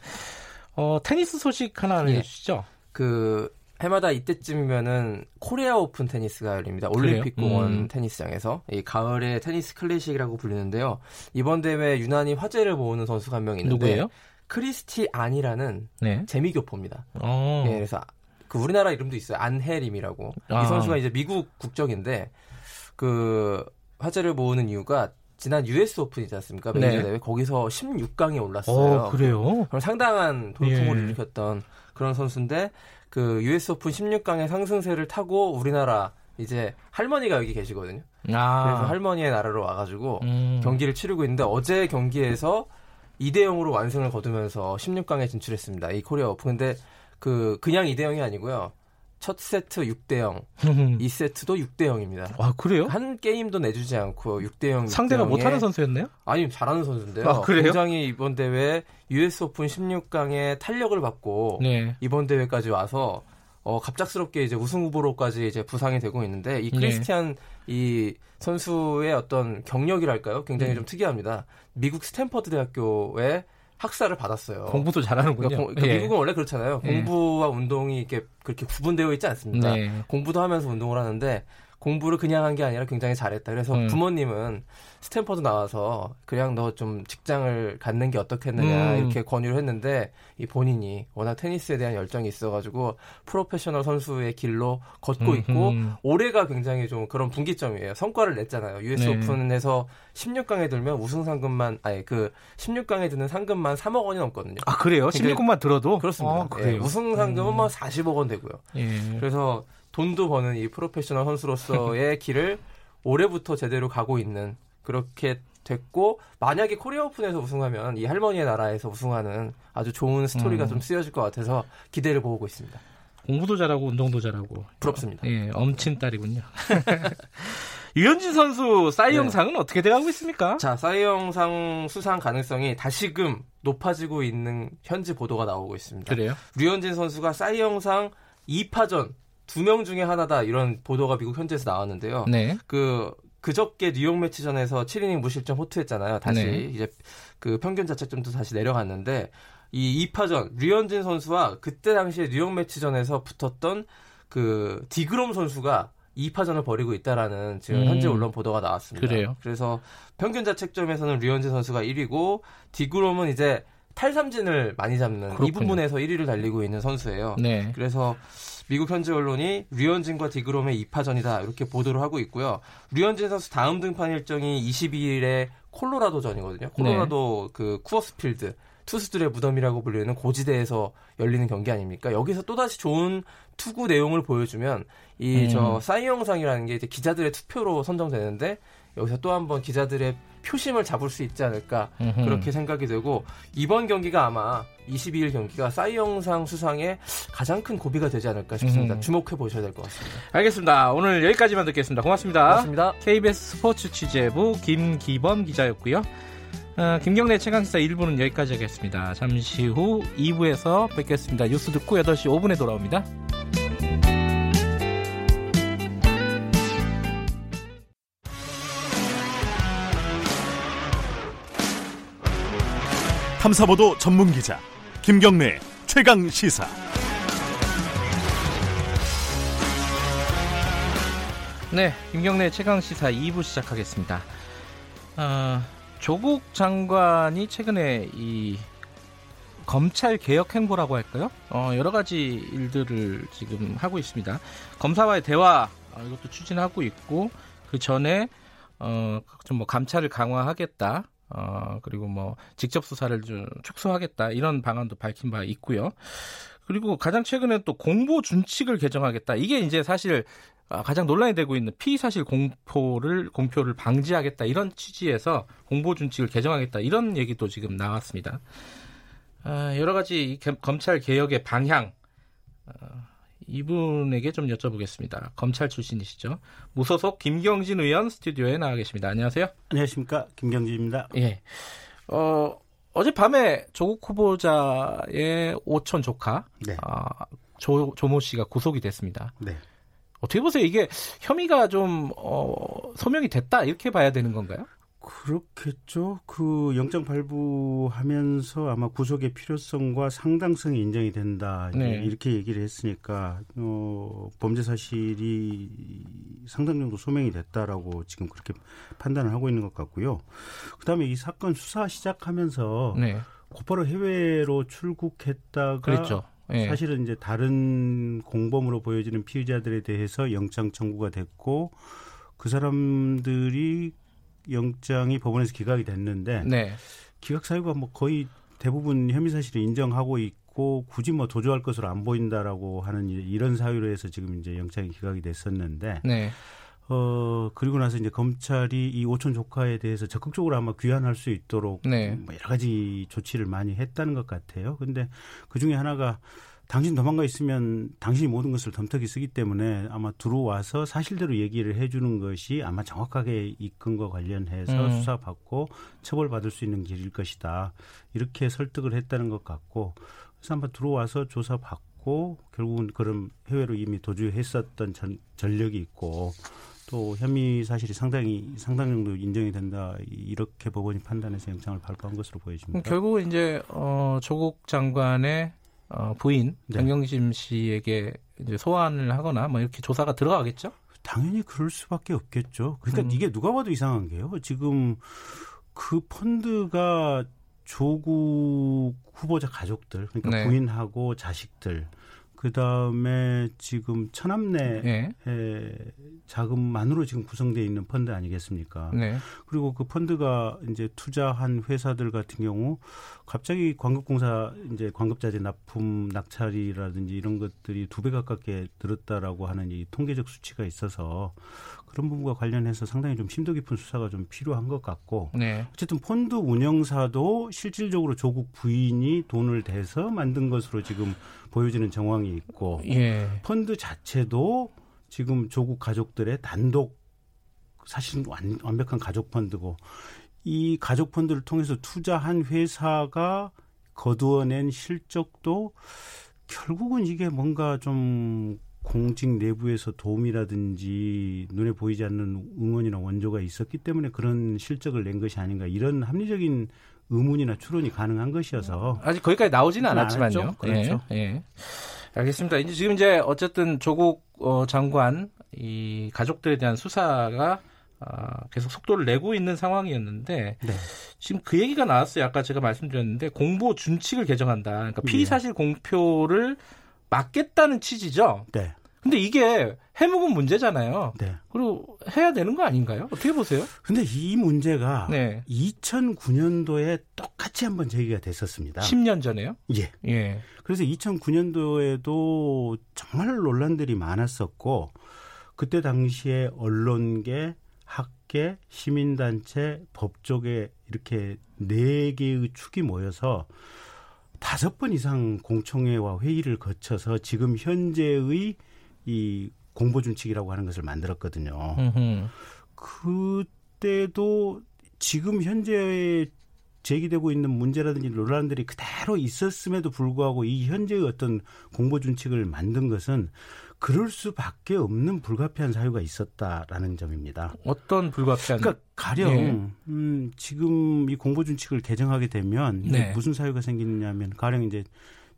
어, 테니스 소식 하나 예. 알려주시죠. 그 해마다 이때쯤이면은 코리아 오픈 테니스가 열립니다. 올림픽 그래요? 공원 음. 테니스장에서 이 가을의 테니스 클래식이라고 불리는데요. 이번 대회 유난히 화제를 모으는 선수가 한 명 있는데 누구예요? 크리스티 안이라는 네. 재미교포입니다. 어. 예, 그래서 그 우리나라 이름도 있어요. 안혜림이라고. 아. 이 선수가 이제 미국 국적인데 그 화제를 모으는 이유가 지난 US 오픈 이지 않습니까? 메이저 네. 대회 거기서 16강에 올랐어요. 어, 그래요? 그럼 상당한 돌풍을 예. 일으켰던 그런 선수인데 그 US 오픈 16강의 상승세를 타고 우리나라 이제 할머니가 여기 계시거든요. 아. 그래서 할머니의 나라로 와가지고 음. 경기를 치르고 있는데 어제 경기에서 2대 0으로 완승을 거두면서 16강에 진출했습니다. 이 코리아 오픈. 근데 그 그냥 2대 0이 아니고요. 첫 세트 6대 0, 2세트도 6대 0입니다. 아, 그래요? 한 게임도 내주지 않고 6대 0. 상대가 못하는 선수였네요? 아니 잘하는 선수인데요. 아, 그래요? 굉장히 이번 대회 US 오픈 16강에 탄력을 받고 네. 이번 대회까지 와서 어, 갑작스럽게 이제 우승 후보로까지 이제 부상이 되고 있는데 이 네. 크리스티안 이 선수의 어떤 경력이랄까요? 굉장히 음. 좀 특이합니다. 미국 스탠퍼드 대학교에 학사를 받았어요. 공부도 잘하는군요. 그러니까 공- 그러니까 예. 미국은 원래 그렇잖아요. 예. 공부와 운동이 이렇게 그렇게 구분되어 있지 않습니다. 네. 공부도 하면서 운동을 하는데 공부를 그냥 한 게 아니라 굉장히 잘했다. 그래서 음. 부모님은 스탠퍼드 나와서 그냥 너 좀 직장을 갖는 게 어떻겠느냐 음. 이렇게 권유를 했는데 이 본인이 워낙 테니스에 대한 열정이 있어가지고 프로페셔널 선수의 길로 걷고. 있고 올해가 굉장히 좀 그런 분기점이에요. 성과를 냈잖아요. US 네. 오픈에서 16강에 들면 우승 상금만 아니 그 16강에 드는 상금만 3억 원이 넘거든요. 아, 그래요? 굉장히- 16강만 들어도? 그렇습니다. 아, 그래요? 예, 우승 상금은 음. 뭐 40억 원 되고요. 예. 그래서 돈도 버는 이 프로페셔널 선수로서의 길을 올해부터 제대로 가고 있는 그렇게 됐고 만약에 코리아 오픈에서 우승하면 이 할머니의 나라에서 우승하는 아주 좋은 스토리가 음. 좀 쓰여질 것 같아서 기대를 보고 있습니다. 공부도 잘하고 운동도 잘하고. 부럽습니다. 예, 엄친 딸이군요. 유현진 선수 싸이영상은 어떻게 돼가고 있습니까? 자, 사이 영상 수상 가능성이 다시금 높아지고 있는 현지 보도가 나오고 있습니다. 그래요? 류현진 선수가 사이 영상 2파전 두 명 중에 하나다 이런 보도가 미국 현지에서 나왔는데요. 네. 그 그저께 뉴욕 매치전에서 7이닝 무실점 호투했잖아요. 다시 네. 이제 그 평균 자책점도 다시 내려갔는데 이 2파전 류현진 선수와 그때 당시에 뉴욕 매치전에서 붙었던 그 디그롬 선수가 2파전을 벌이고 있다라는 지금 음. 현재 언론 보도가 나왔습니다. 그래요? 그래서 평균 자책점에서는 류현진 선수가 1위고 디그롬은 이제 탈삼진을 많이 잡는 그렇군요. 이 부분에서 1위를 달리고 있는 선수예요. 네. 그래서 미국 현지 언론이 류현진과 디그롬의 2파전이다 이렇게 보도를 하고 있고요. 류현진 선수 다음 등판 일정이 22일에 콜로라도전이거든요. 콜로라도 네. 그 쿠어스필드 투수들의 무덤이라고 불리는 고지대에서 열리는 경기 아닙니까? 여기서 또다시 좋은 투구 내용을 보여주면 이저 음. 사이 영상이라는 게 이제 기자들의 투표로 선정되는데 여기서 또 한 번 기자들의 표심을 잡을 수 있지 않을까 음흠. 그렇게 생각이 되고 이번 경기가 아마 22일 경기가 사이 영상 수상에 가장 큰 고비가 되지 않을까 싶습니다. 음흠. 주목해 보셔야 될 것 같습니다. 알겠습니다. 오늘 여기까지만 듣겠습니다. 고맙습니다. 고맙습니다. KBS 스포츠 취재부 김기범 기자였고요. 어, 김경래 최강시사 1부는 여기까지 하겠습니다. 잠시 후 2부에서 뵙겠습니다. 뉴스 듣고 8시 5분에 돌아옵니다. 탐사보도 전문 기자 김경래 최강 시사. 네, 김경래 최강 시사 2부 시작하겠습니다. 어, 조국 장관이 최근에 이 검찰 개혁 행보라고 할까요? 어, 여러 가지 일들을 지금 하고 있습니다. 검사와의 대화 어, 이것도 추진하고 있고 그 전에 어, 좀뭐 감찰을 강화하겠다. 어, 그리고 뭐 직접 수사를 좀 축소하겠다. 이런 방안도 밝힌 바 있고요. 그리고 가장 최근에 또 공보 준칙을 개정하겠다. 이게 이제 사실 아, 가장 논란이 되고 있는 피사실 공포를 공표를 방지하겠다 이런 취지에서 공보 준칙을 개정하겠다 이런 얘기도 지금 나왔습니다. 아, 여러 가지 검찰 개혁의 방향 어, 이분에게 좀 여쭤보겠습니다. 검찰 출신이시죠? 무소속 김경진 의원 스튜디오에 나와 계십니다. 안녕하세요. 안녕하십니까 김경진입니다. 예. 어, 어젯밤에 조국 후보자의 오촌 조카 네. 어, 조, 조모 씨가 구속이 됐습니다. 네. 어떻게 보세요? 이게 혐의가 좀 어, 소명이 됐다 이렇게 봐야 되는 건가요? 그렇겠죠. 그 영장 발부하면서 아마 구속의 필요성과 상당성이 인정이 된다 네. 이렇게 얘기를 했으니까 어, 범죄 사실이 상당 정도 소명이 됐다라고 지금 그렇게 판단을 하고 있는 것 같고요. 그다음에 이 사건 수사 시작하면서 네. 곧바로 해외로 출국했다가 그렇죠. 예. 사실은 이제 다른 공범으로 보여지는 피의자들에 대해서 영장 청구가 됐고 그 사람들이 영장이 법원에서 기각이 됐는데 네. 기각 사유가 뭐 거의 대부분 혐의 사실을 인정하고 있고 굳이 뭐 도주할 것으로 안 보인다라고 하는 이런 사유로 해서 지금 이제 영장이 기각이 됐었는데 네. 어, 그리고 나서 이제 검찰이 이 오촌 조카에 대해서 적극적으로 아마 귀환할 수 있도록 네. 뭐 여러 가지 조치를 많이 했다는 것 같아요. 근데 그 중에 하나가 당신 도망가 있으면 당신이 모든 것을 덤터기 쓰기 때문에 아마 들어와서 사실대로 얘기를 해주는 것이 아마 정확하게 이 건과 관련해서 음. 수사받고 처벌받을 수 있는 길일 것이다. 이렇게 설득을 했다는 것 같고 그래서 한번 들어와서 조사받고 결국은 그런 해외로 이미 도주했었던 전, 전력이 있고 또 혐의 사실이 상당히 상당 정도 인정이 된다 이렇게 법원이 판단해서 영장을 발부한 것으로 보여집니다. 결국 이제 어, 조국 장관의 어, 부인 네. 장경심 씨에게 이제 소환을 하거나 뭐 이렇게 조사가 들어가겠죠? 당연히 그럴 수밖에 없겠죠. 그러니까 음. 이게 누가 봐도 이상한 게요. 지금 그 펀드가 조국 후보자 가족들 그러니까 네. 부인하고 자식들 그 다음에 지금 천암내 네. 자금만으로 지금 구성되어 있는 펀드 아니겠습니까? 네. 그리고 그 펀드가 이제 투자한 회사들 같은 경우 갑자기 광급공사 이제 광급자재 납품 낙찰이라든지 이런 것들이 두 배 가깝게 늘었다라고 하는 이 통계적 수치가 있어서 그런 부분과 관련해서 상당히 좀 심도 깊은 수사가 좀 필요한 것 같고 네. 어쨌든 펀드 운영사도 실질적으로 조국 부인이 돈을 대서 만든 것으로 지금 보여지는 정황이 있고 예. 펀드 자체도 지금 조국 가족들의 단독 사실 완, 완벽한 가족 펀드고 이 가족 펀드를 통해서 투자한 회사가 거두어낸 실적도 결국은 이게 뭔가 좀 공직 내부에서 도움이라든지 눈에 보이지 않는 응원이나 원조가 있었기 때문에 그런 실적을 낸 것이 아닌가 이런 합리적인 의문이나 추론이 가능한 것이어서 아직 거기까지 나오지는 않았지만요. 그렇죠. 예, 예. 알겠습니다. 이제 지금 이제 어쨌든 조국 어, 장관 이 가족들에 대한 수사가 아, 계속 속도를 내고 있는 상황이었는데 네. 지금 그 얘기가 나왔어요. 아까 제가 말씀드렸는데 공보 준칙을 개정한다. 그러니까 피의 사실 공표를 막겠다는 취지죠. 네. 근데 이게 해묵은 문제잖아요. 네. 그리고 해야 되는 거 아닌가요? 어떻게 보세요? 근데 이 문제가 네. 2009년도에 똑같이 한번 제기가 됐었습니다. 10년 전에요? 예. 예. 그래서 2009년도에도 정말 논란들이 많았었고 그때 당시에 언론계, 학계, 시민단체, 법조계 이렇게 네 개의 축이 모여서 다섯 번 이상 공청회와 회의를 거쳐서 지금 현재의 이 공보 준칙이라고 하는 것을 만들었거든요. 그때도 지금 현재 제기되고 있는 문제라든지 논란들이 그대로 있었음에도 불구하고 이 현재의 어떤 공보 준칙을 만든 것은 그럴 수밖에 없는 불가피한 사유가 있었다라는 점입니다. 어떤 불가피한? 그러니까 가령 네. 음, 지금 이 공보 준칙을 개정하게 되면 네. 무슨 사유가 생기느냐면 가령 이제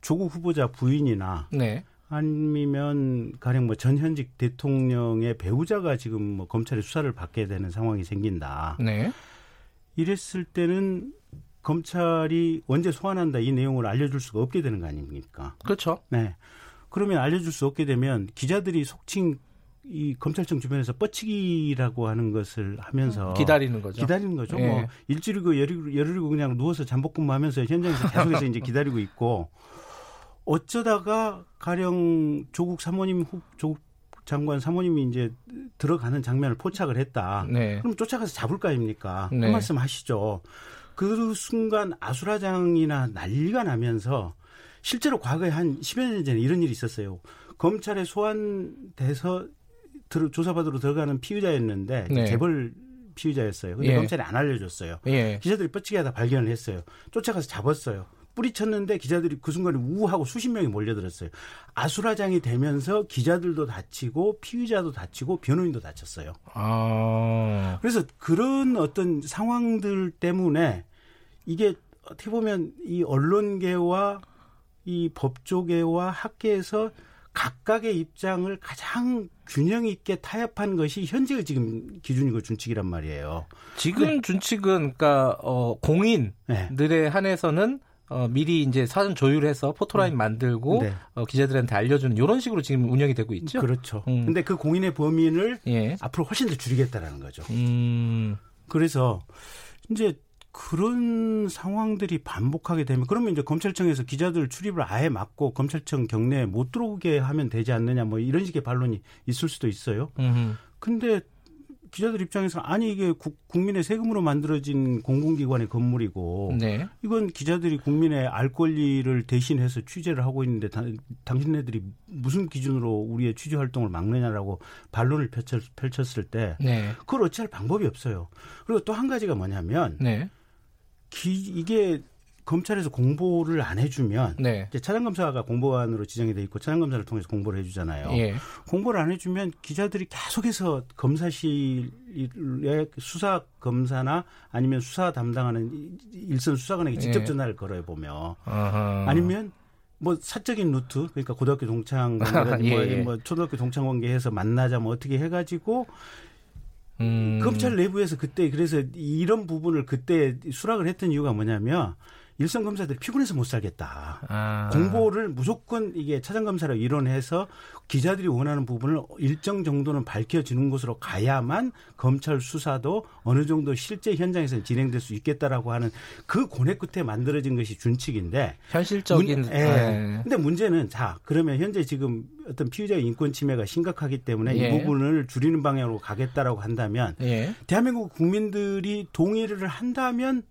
조국 후보자 부인이나 네. 아니면 가령 뭐 전현직 대통령의 배우자가 지금 뭐 검찰의 수사를 받게 되는 상황이 생긴다. 네. 이랬을 때는 검찰이 언제 소환한다 이 내용을 알려줄 수가 없게 되는 거 아닙니까? 그렇죠. 네. 그러면 알려줄 수 없게 되면 기자들이 속칭 이 검찰청 주변에서 뻗치기라고 하는 것을 하면서 기다리는 거죠. 기다리는 거죠. 예. 뭐 일주일이고 열흘이고, 열흘이고 그냥 누워서 잠복근무 하면서 현장에서 계속해서 이제 기다리고 있고 어쩌다가 가령 조국 사모님 후 조국 장관 사모님이 이제 들어가는 장면을 포착을 했다. 네. 그럼 쫓아가서 잡을 거 아닙니까? 네. 한 말씀 하시죠. 그 순간 아수라장이나 난리가 나면서 실제로 과거에 한 10여 년 전에 이런 일이 있었어요. 검찰에 소환돼서 들, 조사받으러 들어가는 피의자였는데 네. 재벌 피의자였어요. 근데 예. 검찰이 안 알려줬어요. 예. 기자들이 뻗치게 하다 발견을 했어요. 쫓아가서 잡았어요. 뿌리쳤는데 기자들이 그 순간에 우하고 수십 명이 몰려들었어요. 아수라장이 되면서 기자들도 다치고 피의자도 다치고 변호인도 다쳤어요. 아. 그래서 그런 어떤 상황들 때문에 이게 어떻게 보면 이 언론계와 이 법조계와 학계에서 각각의 입장을 가장 균형 있게 타협한 것이 현재의 지금 기준이고 준칙이란 말이에요. 지금 네. 준칙은 그러니까 어 공인들에 네. 한해서는 어, 미리 이제 사전 조율해서 포토라인 음. 만들고 네. 어, 기자들한테 알려주는 이런 식으로 지금 운영이 되고 있죠. 그렇죠. 음. 근데 그 공인의 범위를 예. 앞으로 훨씬 더 줄이겠다라는 거죠. 음. 그래서 이제 그런 상황들이 반복하게 되면 그러면 이제 검찰청에서 기자들 출입을 아예 막고 검찰청 경내에 못 들어오게 하면 되지 않느냐 뭐 이런 식의 반론이 있을 수도 있어요. 음흠. 근데 기자들 입장에서 아니 이게 국, 민의 세금으로 만들어진 공공기관의 건물이고 네. 이건 기자들이 국민의 알 권리를 대신해서 취재를 하고 있는데 다, 당신네들이 무슨 기준으로 우리의 취재 활동을 막느냐라고 반론을 펼쳤, 펼쳤을 때 네. 그걸 어찌할 방법이 없어요. 그리고 또 한 가지가 뭐냐면 네. 기, 이게 검찰에서 공보를 안 해주면 네. 이제 차장검사가 공보관으로 지정이 돼 있고 차장검사를 통해서 공보를 해주잖아요. 예. 공보를 안 해주면 기자들이 계속해서 검사실의 수사 검사나 아니면 수사 담당하는 일선 수사관에게 직접 예. 전화를 걸어요 보면 아하. 아니면 뭐 사적인 루트 그러니까 고등학교 동창 관계 예. 뭐, 뭐 초등학교 동창 관계해서 만나자 뭐 어떻게 해가지고 음. 검찰 내부에서 그때 그래서 이런 부분을 그때 수락을 했던 이유가 뭐냐면 일선 검사들이 피곤해서 못 살겠다. 아. 공보를 무조건 이게 차장 검사로 이론해서 기자들이 원하는 부분을 일정 정도는 밝혀지는 곳으로 가야만 검찰 수사도 어느 정도 실제 현장에서 진행될 수 있겠다라고 하는 그 고뇌 끝에 만들어진 것이 준칙인데 현실적인. 문, 예. 네. 근데 문제는 자 그러면 현재 지금 어떤 피의자의 인권 침해가 심각하기 때문에 예. 이 부분을 줄이는 방향으로 가겠다라고 한다면 예. 대한민국 국민들이 동의를 한다면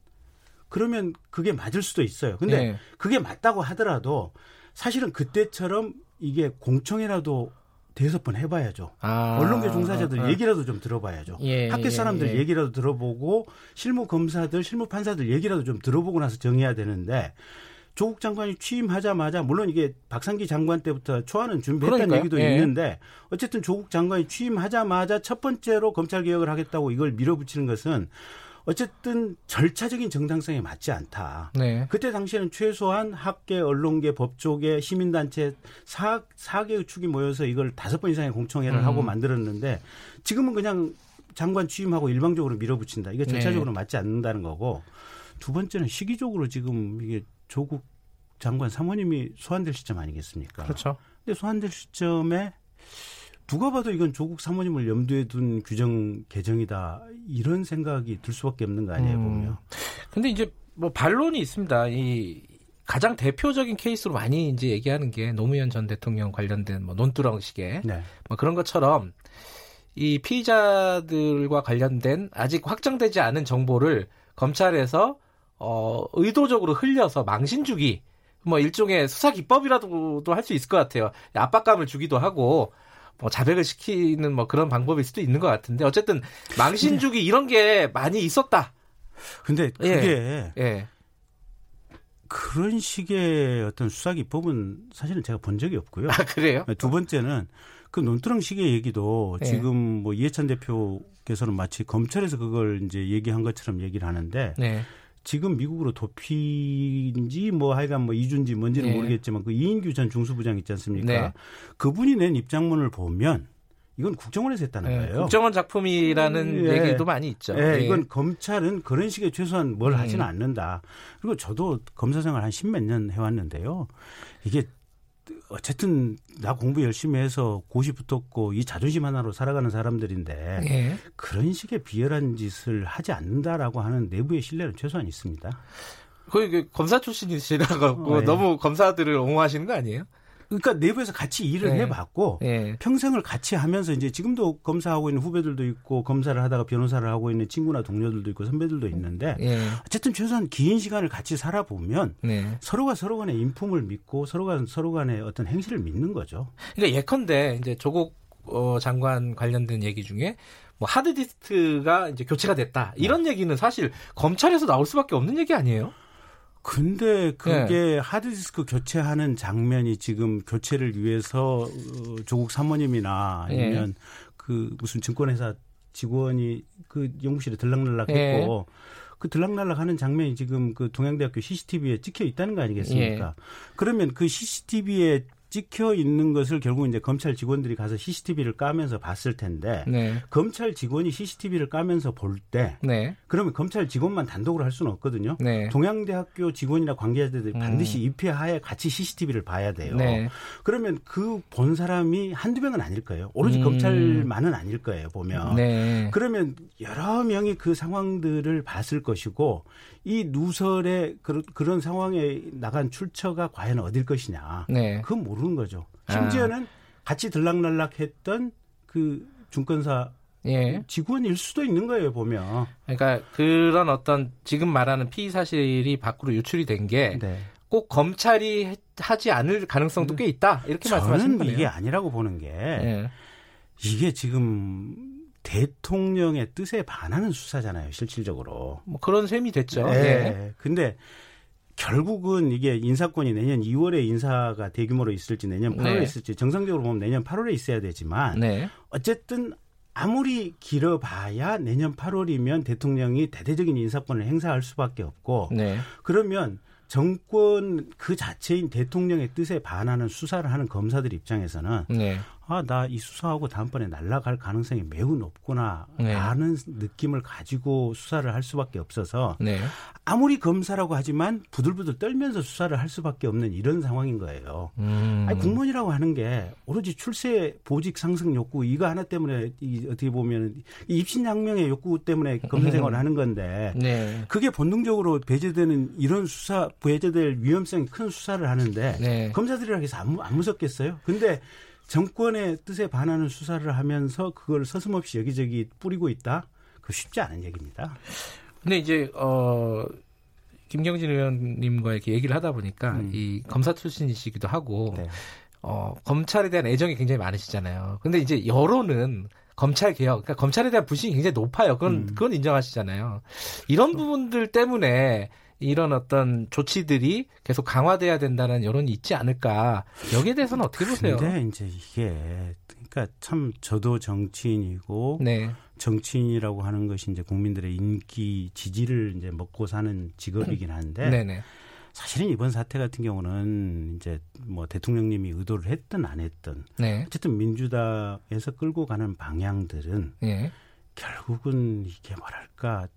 그러면 그게 맞을 수도 있어요. 근데 네. 그게 맞다고 하더라도 사실은 그때처럼 이게 공청회라도 대여섯 번 해봐야죠. 아, 언론계 종사자들 아, 아. 얘기라도 좀 들어봐야죠. 예, 학교 예, 사람들 예, 예. 얘기라도 들어보고 실무 검사들, 실무 판사들 얘기라도 좀 들어보고 나서 정해야 되는데 조국 장관이 취임하자마자 물론 이게 박상기 장관 때부터 초안은 준비했다는 그러니까요. 얘기도 예. 있는데 어쨌든 조국 장관이 취임하자마자 첫 번째로 검찰 개혁을 하겠다고 이걸 밀어붙이는 것은 어쨌든 절차적인 정당성에 맞지 않다. 네. 그때 당시에는 최소한 학계, 언론계, 법조계, 시민단체 사, 4개의 축이 모여서 이걸 다섯 번 이상의 공청회를 음. 하고 만들었는데 지금은 그냥 장관 취임하고 일방적으로 밀어붙인다. 이게 절차적으로 네. 맞지 않는다는 거고 두 번째는 시기적으로 지금 이게 조국 장관 사모님이 소환될 시점 아니겠습니까? 그렇죠. 근데 소환될 시점에 누가 봐도 이건 조국 사모님을 염두에 둔 규정 개정이다 이런 생각이 들 수밖에 없는 거 아니에요 음. 보면. 근데 이제 뭐 반론이 있습니다. 이 가장 대표적인 케이스로 많이 이제 얘기하는 게 노무현 전 대통령 관련된 뭐 논두렁식의 네. 뭐 그런 것처럼 이 피의자들과 관련된 아직 확정되지 않은 정보를 검찰에서 어 의도적으로 흘려서 망신 주기 뭐 일종의 수사 기법이라도 할 수 있을 것 같아요. 압박감을 주기도 하고 뭐 자백을 시키는 뭐 그런 방법일 수도 있는 것 같은데 어쨌든 망신 주기 이런 게 많이 있었다. 근데 예. 그게 예. 예. 그런 식의 어떤 수사 기법은 사실은 제가 본 적이 없고요. 아, 그래요? 두 번째는 그 논두렁식의 얘기도 네. 지금 뭐 이해찬 대표께서는 마치 검찰에서 그걸 이제 얘기한 것처럼 얘기를 하는데 네. 지금 미국으로 도피인지 뭐 하여간 뭐 이준지 뭔지는 네. 모르겠지만 그 이인규 전 중수부장 있지 않습니까? 네. 그분이 낸 입장문을 보면 이건 국정원에서 했다는 네, 거예요. 국정원 작품이라는 예. 얘기도 많이 있죠. 예, 예. 이건 검찰은 그런 식의 최소한 뭘 음. 하지는 않는다. 그리고 저도 검사 생활 한 십몇 년 해왔는데요. 이게 어쨌든 나 공부 열심히 해서 고시 붙었고 이 자존심 하나로 살아가는 사람들인데 예. 그런 식의 비열한 짓을 하지 않는다라고 하는 내부의 신뢰는 최소한 있습니다. 거의 검사 출신이시라고 어, 예. 너무 검사들을 옹호하시는 거 아니에요? 그러니까 내부에서 같이 일을 네. 해봤고 네. 평생을 같이 하면서 이제 지금도 검사하고 있는 후배들도 있고 검사를 하다가 변호사를 하고 있는 친구나 동료들도 있고 선배들도 있는데 네. 어쨌든 최소한 긴 시간을 같이 살아보면 네. 서로가 서로 간의 인품을 믿고 서로가 서로 간의 어떤 행실을 믿는 거죠. 그러니까 예컨대 이제 조국 어, 장관 관련된 얘기 중에 뭐 하드디스크가 이제 교체가 됐다 이런 네. 얘기는 사실 검찰에서 나올 수밖에 없는 얘기 아니에요? 근데 그게 네. 하드디스크 교체하는 장면이 지금 교체를 위해서 어, 조국 사모님이나 아니면 네. 그 무슨 증권회사 직원이 그 연구실에 들락날락했고 네. 그 들락날락하는 장면이 지금 그 동양대학교 CCTV에 찍혀 있다는 거 아니겠습니까? 예. 그러면 그 CCTV에 찍혀 있는 것을 결국 이제 검찰 직원들이 가서 CCTV를 까면서 봤을 텐데 네. 검찰 직원이 CCTV를 까면서 볼때 네. 그러면 검찰 직원만 단독으로 할 수는 없거든요. 네. 동양대학교 직원이나 관계자들이 음. 반드시 입회하에 같이 CCTV를 봐야 돼요. 네. 그러면 그 본 사람이 한두 명은 아닐 거예요. 오로지 음. 검찰만은 아닐 거예요. 보면 네. 그러면 여러 명이 그 상황들을 봤을 것이고 이 누설의 그런, 그런 상황에 나간 출처가 과연 어딜 것이냐. 네. 그건 모르 는 거죠. 심지어는 아. 같이 들락날락했던 그 중권사 예. 직원일 수도 있는 거예요 보면. 그러니까 그런 어떤 지금 말하는 피의 사실이 밖으로 유출이 된 게꼭 네. 검찰이 하지 않을 가능성도 꽤 있다 이렇게 말씀하시는 거예요. 이게 아니라고 보는 게 예. 이게 지금 대통령의 뜻에 반하는 수사잖아요, 실질적으로. 뭐 그런 셈이 됐죠. 네. 네. 근데 결국은 이게 인사권이 내년 2월에 인사가 대규모로 있을지 내년 8월에 네. 있을지 정상적으로 보면 내년 8월에 있어야 되지만 네. 어쨌든 아무리 길어봐야 내년 8월이면 대통령이 대대적인 인사권을 행사할 수밖에 없고 네. 그러면 정권 그 자체인 대통령의 뜻에 반하는 수사를 하는 검사들 입장에서는 네. 아, 나 이 수사하고 다음번에 날라갈 가능성이 매우 높구나 네. 라는 느낌을 가지고 수사를 할 수밖에 없어서 네. 아무리 검사라고 하지만 부들부들 떨면서 수사를 할 수밖에 없는 이런 상황인 거예요. 음. 아니, 공무원이라고 하는 게 오로지 출세 보직 상승 욕구 이거 하나 때문에 이, 어떻게 보면 입신양명의 욕구 때문에 검사 생활을 하는 건데 네. 그게 본능적으로 배제되는 이런 수사 배제될 위험성이 큰 수사를 하는데 네. 검사들이라 해서 안, 안 무섭겠어요? 근데 정권의 뜻에 반하는 수사를 하면서 그걸 서슴없이 여기저기 뿌리고 있다. 그 쉽지 않은 얘기입니다. 근데 이제 어 김경진 의원님과 이렇게 얘기를 하다 보니까 음. 이 검사 출신이시기도 하고 네. 어 검찰에 대한 애정이 굉장히 많으시잖아요. 근데 이제 여론은 검찰 개혁, 그러니까 검찰에 대한 불신이 굉장히 높아요. 그건 음. 그건 인정하시잖아요. 이런 부분들 때문에 이런 어떤 조치들이 계속 강화돼야 된다는 여론이 있지 않을까. 여기에 대해서는 어떻게 보세요? 근데 이제 이게 그러니까 참 저도 정치인이고 네. 정치인이라고 하는 것이 이제 국민들의 인기 지지를 이제 먹고 사는 직업이긴 한데 네네. 사실은 이번 사태 같은 경우는 이제 뭐 대통령님이 의도를 했든 안 했든 네. 어쨌든 민주당에서 끌고 가는 방향들은 네. 결국은 이게 뭐랄까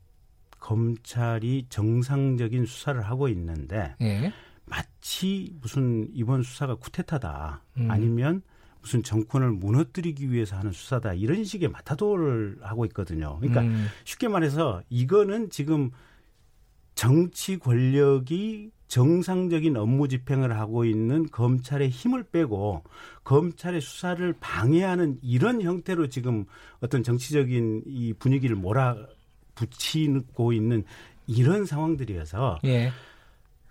검찰이 정상적인 수사를 하고 있는데 예. 마치 무슨 이번 수사가 쿠데타다 음. 아니면 무슨 정권을 무너뜨리기 위해서 하는 수사다 이런 식의 마타도를 하고 있거든요. 그러니까 음. 쉽게 말해서 이거는 지금 정치 권력이 정상적인 업무 집행을 하고 있는 검찰의 힘을 빼고 검찰의 수사를 방해하는 이런 형태로 지금 어떤 정치적인 이 분위기를 몰아 붙이고 있는 이런 상황들이어서 예.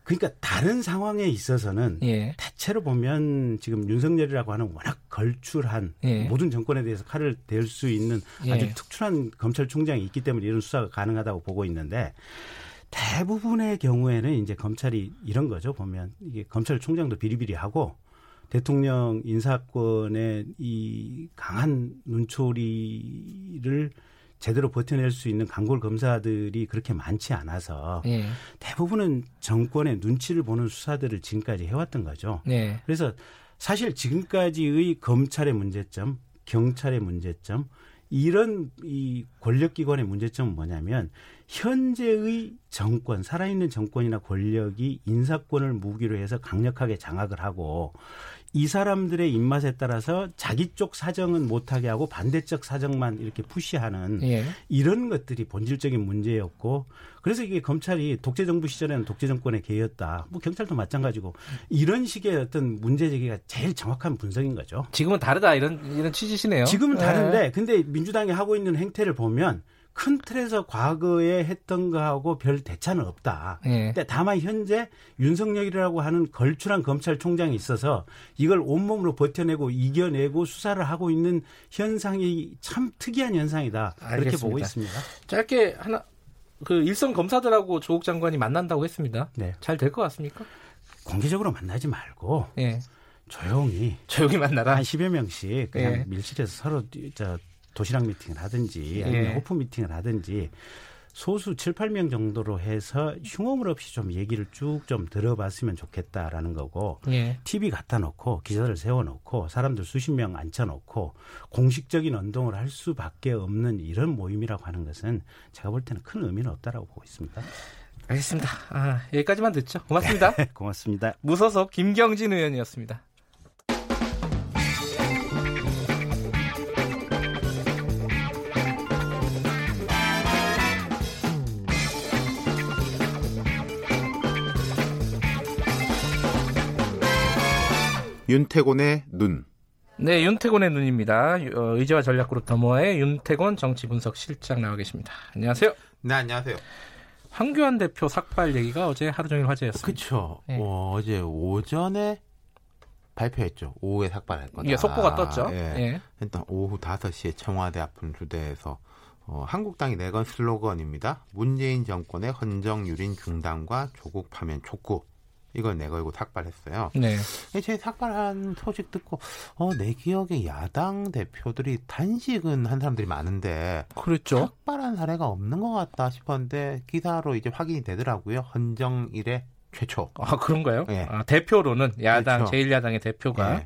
그러니까 다른 상황에 있어서는 예. 대체로 보면 지금 윤석열이라고 하는 워낙 걸출한 예. 모든 정권에 대해서 칼을 댈 수 있는 예. 아주 특출한 검찰총장이 있기 때문에 이런 수사가 가능하다고 보고 있는데 대부분의 경우에는 이제 검찰이 이런 거죠 보면 이게 검찰총장도 비리비리하고 대통령 인사권의 이 강한 눈초리를 제대로 버텨낼 수 있는 강골 검사들이 그렇게 많지 않아서 예. 대부분은 정권의 눈치를 보는 수사들을 지금까지 해왔던 거죠. 예. 그래서 사실 지금까지의 검찰의 문제점, 경찰의 문제점, 이런 이 권력기관의 문제점은 뭐냐면 현재의 정권, 살아있는 정권이나 권력이 인사권을 무기로 해서 강력하게 장악을 하고 이 사람들의 입맛에 따라서 자기 쪽 사정은 못하게 하고 반대쪽 사정만 이렇게 푸시하는 예. 이런 것들이 본질적인 문제였고 그래서 이게 검찰이 독재 정부 시절에는 독재 정권의 개였다. 뭐 경찰도 마찬가지고 이런 식의 어떤 문제 제기가 제일 정확한 분석인 거죠. 지금은 다르다 이런 이런 취지시네요. 지금은 다른데 예. 근데 민주당이 하고 있는 행태를 보면 큰 틀에서 과거에 했던 거하고 별 대차는 없다. 예. 근데 다만 현재 윤석열이라고 하는 걸출한 검찰총장이 있어서 이걸 온몸으로 버텨내고 이겨내고 수사를 하고 있는 현상이 참 특이한 현상이다. 알겠습니다. 그렇게 보고 있습니다. 짧게 하나 그 일선 검사들하고 조국 장관이 만난다고 했습니다. 네. 잘 될 것 같습니까? 공개적으로 만나지 말고 예. 조용히 조용히 만나라 한 10여 명씩 그냥 예. 밀실에서 서로 저 도시락 미팅을 하든지 아니면 예. 오픈 미팅을 하든지 소수 7, 8명 정도로 해서 흉어물 없이 좀 얘기를 쭉 좀 들어봤으면 좋겠다라는 거고 예. TV 갖다 놓고 기자들 세워놓고 사람들 수십 명 앉혀놓고 공식적인 운동을 할 수밖에 없는 이런 모임이라고 하는 것은 제가 볼 때는 큰 의미는 없다라고 보고 있습니다. 알겠습니다. 아, 여기까지만 듣죠. 고맙습니다. 고맙습니다. 무소속 김경진 의원이었습니다. 윤태곤의 눈. 네, 윤태곤의 눈입니다. 어, 의제와 전략그룹 더모아의 윤태곤 정치분석 실장 나와 계십니다. 안녕하세요. 네, 안녕하세요. 황교안 대표 삭발 얘기가 어제 하루 종일 화제였습니다. 그렇죠. 네. 어, 제 오전에 발표했죠. 오후에 삭발할 거다. 예, 속보가 떴죠. 예. 예. 일단 오후 5시에 청와대 앞은 주대에서 어, 한국당이 내건 슬로건입니다. 문재인 정권의 헌정 유린 중단과 조국 파면 촉구. 이걸 내걸고 삭발했어요. 네. 제 삭발한 소식 듣고 어, 내 기억에 야당 대표들이 단식은 한 사람들이 많은데 그렇죠. 삭발한 사례가 없는 것 같다 싶었는데 기사로 이제 확인이 되더라고요. 헌정일의 최초. 아 그런가요? 네. 아, 대표로는 야당 그렇죠. 제일야당의 대표가. 네.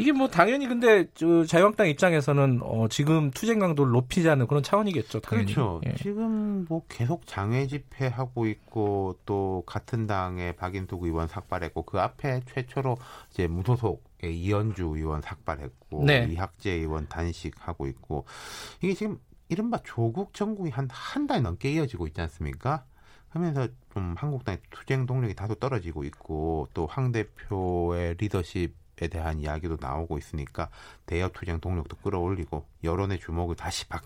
이게 뭐 당연히 근데 저 자유한국당 입장에서는 어 지금 투쟁 강도를 높이자는 그런 차원이겠죠. 당연히. 그렇죠. 예. 지금 뭐 계속 장외 집회하고 있고 또 같은 당의 박인숙 의원 삭발했고 그 앞에 최초로 이제 무소속의 이현주 의원 삭발했고 네. 이학재 의원 단식하고 있고 이게 지금 이른바 조국 정국이 한 한 달 넘게 이어지고 있지 않습니까? 하면서 좀 한국당의 투쟁 동력이 다소 떨어지고 있고 또 황 대표의 리더십 에 대한 이야기도 나오고 있으니까 대여 투쟁 동력도 끌어올리고 여론의 주목을 다시 받,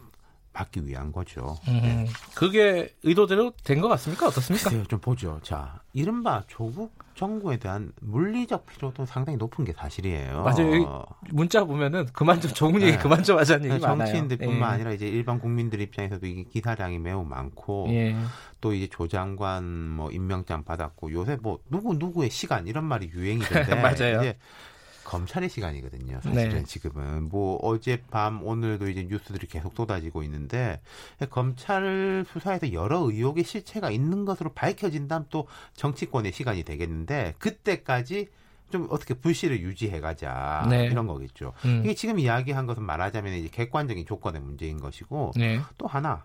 받기 위한 거죠. 음, 네. 그게 의도대로 된 것 같습니까? 어떻습니까? 글쎄요, 좀 보죠. 자, 이른바 조국 정부에 대한 물리적 필요도 상당히 높은 게 사실이에요. 맞아요. 문자 보면은 그만 좀 조국 얘기 네. 그만 좀 하자는 얘기 많아요. 정치인들뿐만 예. 아니라 이제 일반 국민들 입장에서도 이게 기사량이 매우 많고 예. 또 이제 조장관 뭐 임명장 받았고 요새 뭐 누구 누구의 시간 이런 말이 유행이던데 맞아요. 이제 검찰의 시간이거든요. 사실은 네. 지금은 뭐 어젯밤 오늘도 이제 뉴스들이 계속 쏟아지고 있는데 검찰 수사에서 여러 의혹의 실체가 있는 것으로 밝혀진다면 또 정치권의 시간이 되겠는데 그때까지 좀 어떻게 불씨를 유지해가자 네. 이런 거겠죠. 음. 이게 지금 이야기한 것은 말하자면 이제 객관적인 조건의 문제인 것이고 네. 또 하나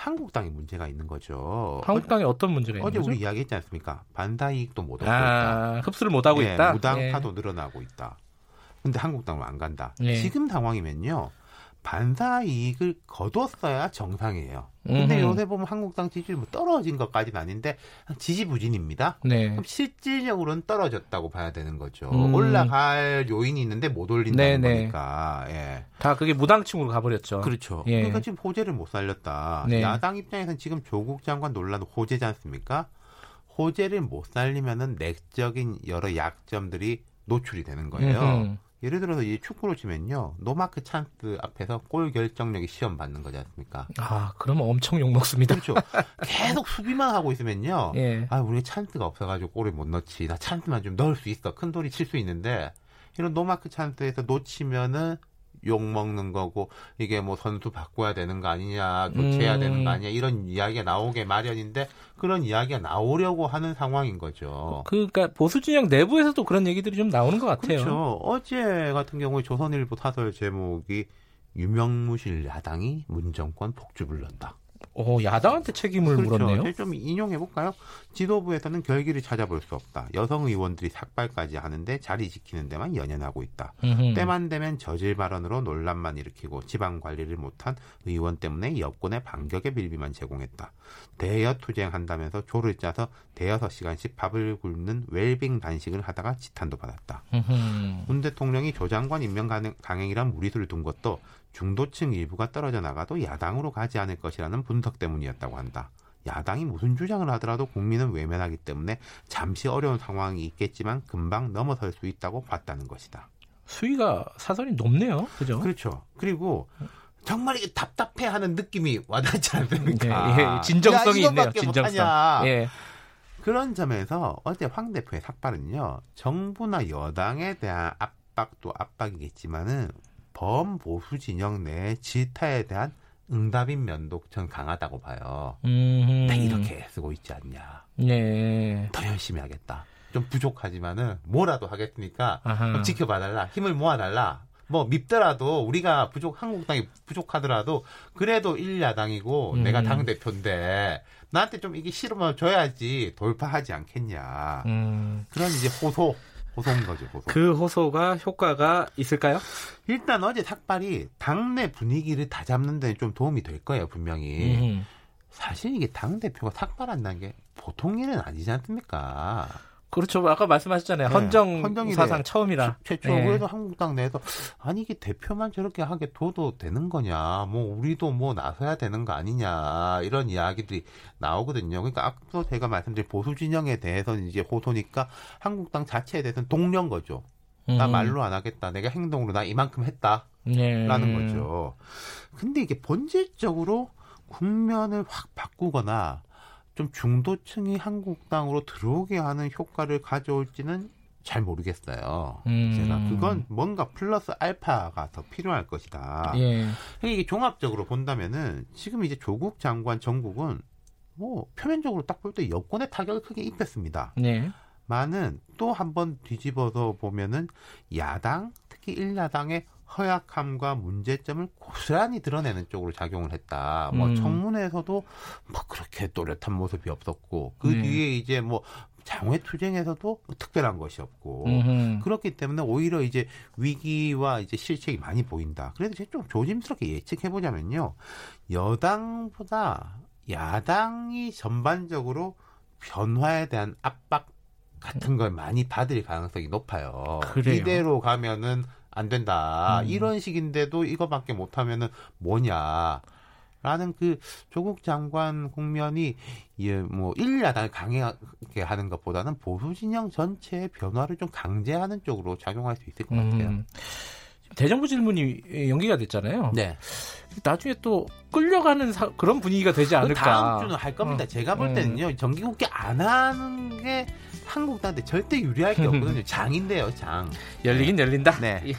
한국당에 문제가 있는 거죠. 한국당에 어, 떤 문제가 있는 거죠? 어제 우리 이야기했지 않습니까? 반다이익도 못 얻고 아, 있다. 흡수를 못 하고 예, 있다. 무당파도 예. 늘어나고 있다. 근데 한국당은 안 간다. 예. 지금 상황이면요. 반사 이익을 거뒀어야 정상이에요. 근데 음흠. 요새 보면 한국당 지지율이 뭐 떨어진 것까지는 아닌데 지지부진입니다. 네. 그럼 실질적으로는 떨어졌다고 봐야 되는 거죠. 음. 올라갈 요인이 있는데 못 올린다는 네네. 거니까. 예. 다 그게 무당층으로 가버렸죠. 그렇죠. 예. 그러니까 지금 호재를 못 살렸다. 네. 야당 입장에서는 지금 조국 장관 논란 호재지 않습니까? 호재를 못 살리면은 내적인 여러 약점들이 노출이 되는 거예요. 음흠. 예를 들어서 이 축구로 치면요. 노마크 찬스 앞에서 골 결정력이 시험 받는 거지 않습니까? 아, 그러면 엄청 욕먹습니다. 그렇죠. 계속 수비만 하고 있으면요. 예. 아, 우리 찬스가 없어가지고 골을 못 넣지. 나 찬스만 좀 넣을 수 있어. 큰 소리 칠수 있는데, 이런 노마크 찬스에서 놓치면은 욕 먹는 거고 이게 뭐 선수 바꿔야 되는 거 아니냐 교체해야 음. 되는 거 아니냐 이런 이야기가 나오게 마련인데 그런 이야기가 나오려고 하는 상황인 거죠. 그러니까 보수 진영 내부에서도 그런 얘기들이 좀 나오는 것 같아요. 그렇죠. 어제 같은 경우에 조선일보 사설 제목이 유명무실 야당이 문정권 폭주 불렀다. 오, 야당한테 책임을 그렇죠. 물었네요. 좀 인용해 볼까요? 지도부에서는 결기를 찾아볼 수 없다. 여성 의원들이 삭발까지 하는데 자리 지키는 데만 연연하고 있다. 음흠. 때만 되면 저질 발언으로 논란만 일으키고 지방 관리를 못한 의원 때문에 여권의 반격의 빌비만 제공했다. 대여 투쟁한다면서 조를 짜서 대여섯 시간씩 밥을 굶는 웰빙 단식을 하다가 지탄도 받았다. 음흠. 문 대통령이 조 장관 임명 강행이란 무리수를 둔 것도 중도층 일부가 떨어져 나가도 야당으로 가지 않을 것이라는 분석 때문이었다고 한다. 야당이 무슨 주장을 하더라도 국민은 외면하기 때문에 잠시 어려운 상황이 있겠지만 금방 넘어설 수 있다고 봤다는 것이다. 수위가 사설이 높네요. 그죠? 그렇죠. 그리고 정말 이게 답답해하는 느낌이 와닿지 않습니까? 예, 예, 진정성이 있네요. 진정성. 예. 그런 점에서 어제 황 대표의 삭발은요. 정부나 여당에 대한 압박도 압박이겠지만은 범보수 진영 내 질타에 대한 응답인 면도 전 강하다고 봐요. 음. 나 이렇게 쓰고 있지 않냐. 네. 더 열심히 하겠다. 좀 부족하지만은 뭐라도 하겠으니까 좀 지켜봐달라. 힘을 모아달라. 뭐 밉더라도 우리가 부족 한국당이 부족하더라도 그래도 1야당이고 음. 내가 당 대표인데 나한테 좀 이게 싫으면 줘야지 돌파하지 않겠냐. 음. 그런 이제 호소 호소인 거죠, 호소. 그 호소가 효과가 있을까요? 일단 어제 삭발이 당내 분위기를 다 잡는 데는 좀 도움이 될 거예요, 분명히. 음. 사실 이게 당대표가 삭발한다는 게 보통 일은 아니지 않습니까? 그렇죠. 아까 말씀하셨잖아요. 네. 헌정 헌정이 사상 처음이라. 최초 네. 그래서 한국당 내에서 아니 이게 대표만 저렇게 하게 둬도 되는 거냐. 뭐 우리도 뭐 나서야 되는 거 아니냐. 이런 이야기들이 나오거든요. 그러니까 앞서 제가 말씀드린 보수 진영에 대해서는 이제 호소니까 한국당 자체에 대해서는 동료인 거죠. 나 음. 말로 안 하겠다. 내가 행동으로 나 이만큼 했다. 네. 라는 거죠. 근데 이게 본질적으로 국면을 확 바꾸거나 좀 중도층이 한국당으로 들어오게 하는 효과를 가져올지는 잘 모르겠어요. 음. 제가 그건 뭔가 플러스 알파가 더 필요할 것이다. 예. 이게 종합적으로 본다면은 지금 이제 조국 장관 정국은 뭐 표면적으로 딱 볼 때 여권에 타격을 크게 입혔습니다. 네. 많은 또 한 번 뒤집어서 보면은 야당 특히 일야당의 허약함과 문제점을 고스란히 드러내는 쪽으로 작용을 했다. 뭐 음. 청문회에서도 뭐 그렇게 또렷한 모습이 없었고 그 네. 뒤에 이제 뭐 장외 투쟁에서도 특별한 것이 없고 음흠. 그렇기 때문에 오히려 이제 위기와 이제 실책이 많이 보인다. 그래서 제가 좀 조심스럽게 예측해 보자면요. 여당보다 야당이 전반적으로 변화에 대한 압박 같은 걸 많이 받을 가능성이 높아요. 그래요? 이대로 가면은 안 된다. 음. 이런 식인데도 이거밖에 못하면은 뭐냐. 라는 그 조국 장관 국면이 예뭐 일야당을 강하게 하는 것보다는 보수 진영 전체의 변화를 좀 강제하는 쪽으로 작용할 수 있을 것 같아요. 음. 대정부 질문이 연기가 됐잖아요. 네. 나중에 또 끌려가는 사, 그런 분위기가 되지 않을까. 다음 주는 할 겁니다. 어. 제가 볼 음. 때는요. 음. 정기국회 안 하는 게 한국당한테 절대 유리할 게 없거든요. 장인데요, 장. 열리긴 네. 열린다. 네. 예,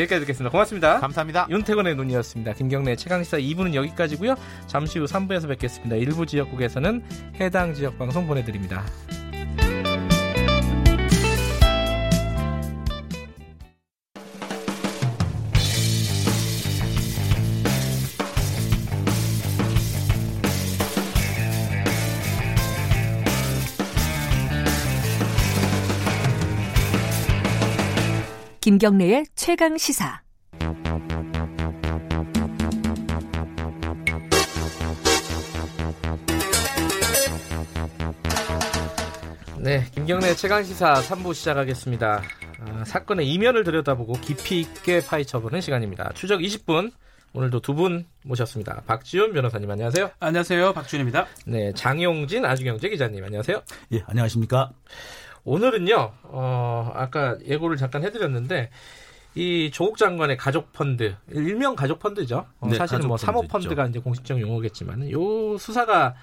여기까지 듣겠습니다. 고맙습니다. 감사합니다. 윤태곤의 눈이었습니다. 김경래 최강시사 2부는 여기까지고요. 잠시 후 3부에서 뵙겠습니다. 일부 지역국에서는 해당 지역 방송 보내드립니다. 김경래의 최강 시사. 네, 김경래 최강 시사 3부 시작하겠습니다. 아, 사건의 이면을 들여다보고 깊이 있게 파헤쳐보는 시간입니다. 추적 20분. 오늘도 두 분 모셨습니다. 박지훈 변호사님 안녕하세요. 안녕하세요. 박지훈입니다. 네, 장용진 아주경제 기자님 안녕하세요. 예, 안녕하십니까. 오늘은요, 어, 아까 예고를 잠깐 해드렸는데, 이 조국 장관의 가족 펀드, 일명 가족 펀드죠. 어, 네, 사실은 뭐 사모 펀드가 이제 공식적 용어겠지만, 요 수사가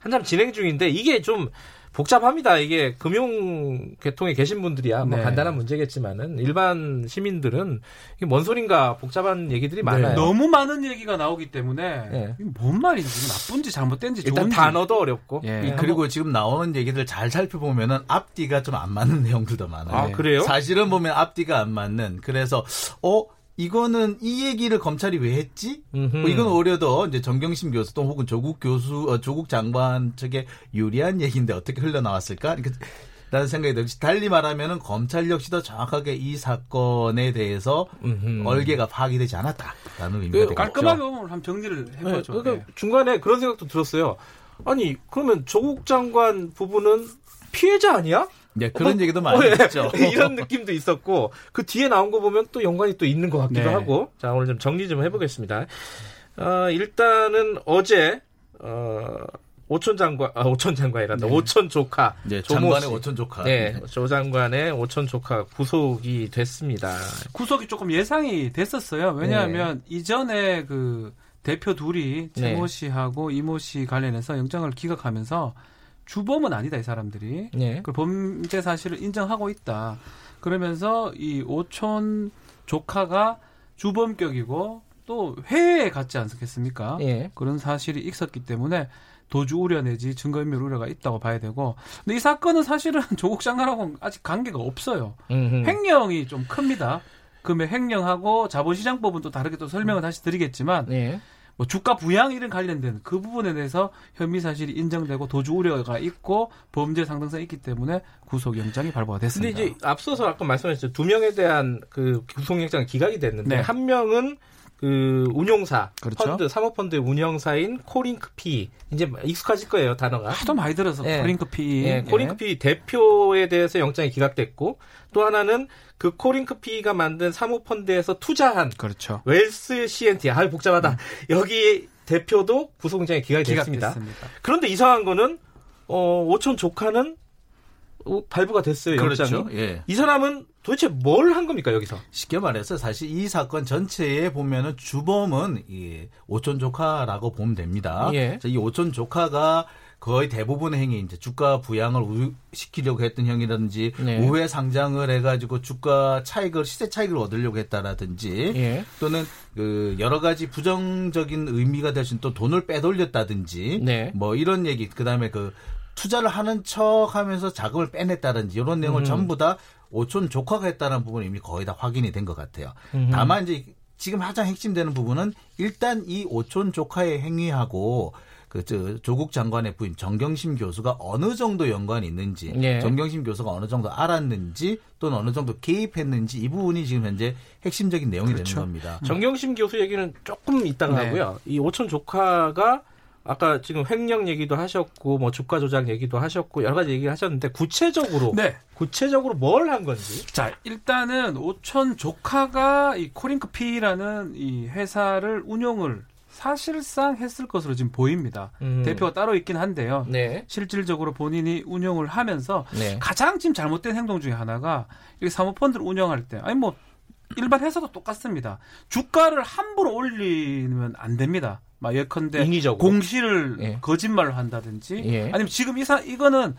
한참 진행 중인데, 이게 좀 복잡합니다. 이게 금융 계통에 계신 분들이야 뭐 네. 간단한 문제겠지만은 일반 시민들은 이게 뭔 소린가 복잡한 얘기들이 네. 많아요. 너무 많은 얘기가 나오기 때문에 네. 뭔 말인지 나쁜지 잘못된지 일단 좋은지. 단어도 어렵고 예. 그리고 지금 나오는 얘기들 잘 살펴보면은 앞뒤가 좀 안 맞는 내용들도 많아요. 아, 그래요? 사실은 보면 앞뒤가 안 맞는 그래서 어 이거는 이 얘기를 검찰이 왜 했지? 뭐 이건 오히려 더 이제 정경심 교수 또 혹은 조국 교수, 어, 조국 장관 측에 유리한 얘기인데 어떻게 흘러나왔을까? 이렇게 라는 생각이 들지 달리 말하면은 검찰 역시도 정확하게 이 사건에 대해서 음흠. 얼개가 파악이 되지 않았다라는 의미가 그, 깔끔하게 한번 정리를 해보죠. 네, 그러니까 네. 중간에 그런 생각도 들었어요. 아니 그러면 조국 장관 부분은 피해자 아니야? 네, 그런 어, 얘기도 많이 했죠. 네, 이런 느낌도 있었고 그 뒤에 나온 거 보면 또 연관이 또 있는 것 같기도 네. 하고 자 오늘 좀 정리 좀 해보겠습니다. 어, 일단은 어제 어, 오천 장관, 아, 오천 장관이란다. 네. 오천 조카. 네, 장관의 오천 조카. 네, 조 장관의 오천 조카 구속이 됐습니다. 구속이 조금 예상이 됐었어요. 왜냐하면 네. 이전에 그 대표 둘이 최모 네. 씨하고 이모 씨 관련해서 영장을 기각하면서 주범은 아니다 이 사람들이 네. 그 범죄 사실을 인정하고 있다. 그러면서 이 오촌 조카가 주범격이고 또 회에 갔지 않겠습니까? 예. 그런 사실이 있었기 때문에 도주 우려 내지 증거인멸 우려가 있다고 봐야 되고 근데 이 사건은 사실은 조국 장관하고 아직 관계가 없어요. 음흠. 횡령이 좀 큽니다. 그러면 횡령하고 자본시장법은 또 다르게 또 설명을 다시 드리겠지만 예. 뭐 주가 부양 이런 관련된 그 부분에 대해서 혐의 사실이 인정되고 도주 우려가 있고 범죄 상당성이 있기 때문에 구속영장이 발부가 됐습니다. 근데 이제 앞서서 아까 말씀하셨죠. 두 명에 대한 그 구속영장 기각이 됐는데 네. 한 명은 그 운용사 그렇죠. 펀드 사모펀드 운영사인 코링크피 이제 익숙하실 거예요 단어가 하도 많이 들어서 예. 코링크피 예. 코링크피 예. 대표에 대해서 영장이 기각됐고 또 하나는 그 코링크피가 만든 사모펀드에서 투자한 그렇죠. 웰스 CNT 아 복잡하다 음. 여기 대표도 구속영장이 기각이 됐습니다. 기각됐습니다. 그런데 이상한 거는 어 오촌 조카는 어, 발부가 됐어요. 그렇죠. 영장이. 예. 이 사람은 도대체 뭘 한 겁니까 여기서? 쉽게 말해서 사실 이 사건 전체에 보면은 주범은 이 오촌 조카라고 보면 됩니다. 예. 이 오촌 조카가 거의 대부분의 행위 이제 주가 부양을 시키려고 했던 형이라든지 네. 우회 상장을 해가지고 주가 차익을 시세 차익을 얻으려고 했다라든지 예. 또는 그 여러 가지 부정적인 의미가 대신 또 돈을 빼돌렸다든지 네. 뭐 이런 얘기 그다음에 그 투자를 하는 척 하면서 자금을 빼냈다든지 이런 내용을 음. 전부 다 오촌 조카가 했다는 부분이 이미 거의 다 확인이 된 것 같아요. 음. 다만 이제 지금 가장 핵심되는 부분은 일단 이 오촌 조카의 행위하고 그 저, 조국 장관의 부인 정경심 교수가 어느 정도 연관이 있는지, 예. 정경심 교수가 어느 정도 알았는지 또는 어느 정도 개입했는지 이 부분이 지금 현재 핵심적인 내용이 그렇죠. 되는 겁니다. 정경심 교수 얘기는 조금 이따가 네. 하고요. 이 오촌 조카가 아까 지금 횡령 얘기도 하셨고 뭐 주가 조작 얘기도 하셨고 여러 가지 얘기 하셨는데 구체적으로 네. 구체적으로 뭘 한 건지 자 일단은 오천 조카가 이 코링크피라는 이 회사를 운영을 사실상 했을 것으로 지금 보입니다. 음. 대표가 따로 있긴 한데요. 네. 실질적으로 본인이 운영을 하면서 네. 가장 지금 잘못된 행동 중에 하나가 이 사모펀드를 운영할 때 아니 뭐 일반 회사도 똑같습니다. 주가를 함부로 올리면 안 됩니다. 막 예컨대 인위적으로. 공시를 예. 거짓말을 한다든지 예. 아니면 지금 이사 이거는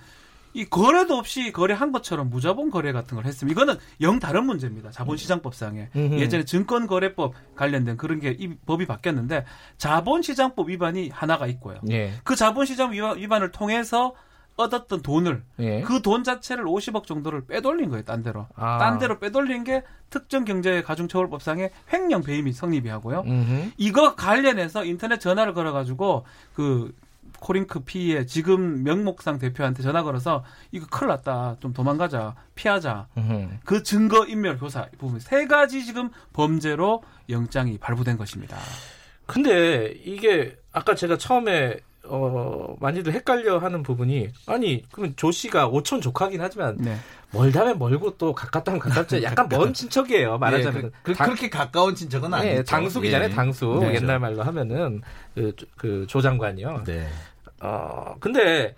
이 거래도 없이 거래한 것처럼 무자본 거래 같은 걸 했으면 이거는 영 다른 문제입니다. 자본시장법상에 음흠. 예전에 증권거래법 관련된 그런 게 이 법이 바뀌었는데 자본시장법 위반이 하나가 있고요. 예. 그 자본시장 위반을 통해서 얻었던 돈을 예. 그돈 자체를 50억 정도를 빼돌린 거예요. 딴 데로. 아. 딴 데로 빼돌린 게 특정 경제 가중처벌법상의 횡령 배임이 성립이 하고요. 음흠. 이거 관련해서 인터넷 전화를 걸어 가지고 그 코링크 PE의 지금 명목상 대표한테 전화 걸어서 이거 큰일 났다. 좀 도망가자. 피하자. 으흠. 그 증거 인멸 교사 부분 세 가지 지금 범죄로 영장이 발부된 것입니다. 근데 이게 아까 제가 처음에 어, 많이들 헷갈려 하는 부분이, 아니, 그러면 조 씨가 오촌 조카긴 하지만, 네. 멀다면 멀고 또 가깝다면 가깝죠. 약간 먼 친척이에요, 말하자면. 예, 그, 그, 렇게 가까운 친척은 아니죠. 예, 당숙이잖아요, 예. 당숙. 네, 옛날 말로 하면은, 그, 그 조 장관이요. 네. 어, 근데,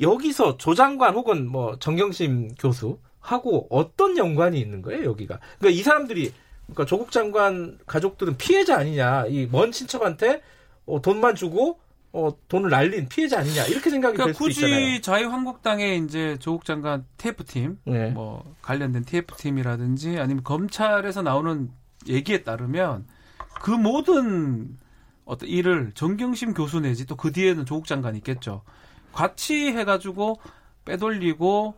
여기서 조 장관 혹은 뭐 정경심 교수하고 어떤 연관이 있는 거예요, 여기가? 그러니까 이 사람들이, 그러니까 조국 장관 가족들은 피해자 아니냐, 이 먼 친척한테 어, 돈만 주고 어, 돈을 날린 피해자 아니냐 이렇게 생각이 그러니까 될 수도 있잖아요. 굳이 자유한국당의 이제 조국 장관 TF 팀, 네. 뭐 관련된 TF 팀이라든지 아니면 검찰에서 나오는 얘기에 따르면 그 모든 어떤 일을 정경심 교수 내지 또 그 뒤에는 조국 장관이 있겠죠. 같이 해가지고 빼돌리고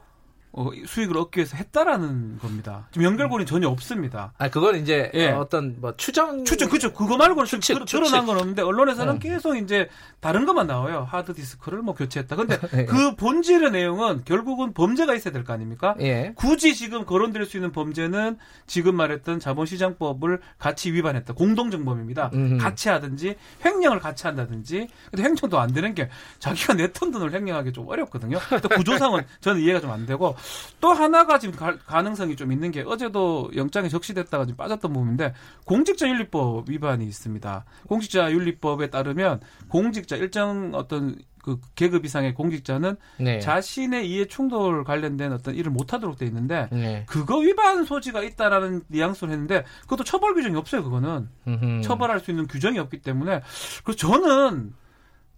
어, 수익을 얻기 위해서 했다라는 겁니다. 지금 연결고리 는 전혀 없습니다. 아, 그건 이제 예. 어떤 뭐 추정 추정 그죠. 그거 말고는 추측, 그, 드러난 건 없는데 언론에서는 네. 계속 이제 다른 것만 나와요. 하드 디스크를 뭐 교체했다. 근데 네. 그 본질의 내용은 결국은 범죄가 있어야 될 거 아닙니까? 예. 굳이 지금 거론될 수 있는 범죄는 지금 말했던 자본시장법을 같이 위반했다. 공동정범입니다. 음. 같이 하든지 횡령을 같이 한다든지. 근데 횡령도 안 되는 게 자기가 냈던 돈을 횡령하기 좀 어렵거든요. 또 구조상은 저는 이해가 좀 안 되고 또 하나가 지금 가, 능성이좀 있는 게 어제도 영장에 적시됐다가 지금 빠졌던 부분인데 공직자윤리법 위반이 있습니다. 공직자윤리법에 따르면 공직자 일정 어떤 그 계급 이상의 공직자는 네. 자신의 이해 충돌 관련된 어떤 일을 못하도록 돼 있는데 네. 그거 위반 소지가 있다라는 뉘앙스를 했는데 그것도 처벌 규정이 없어요. 그거는 음흠. 처벌할 수 있는 규정이 없기 때문에 그래서 저는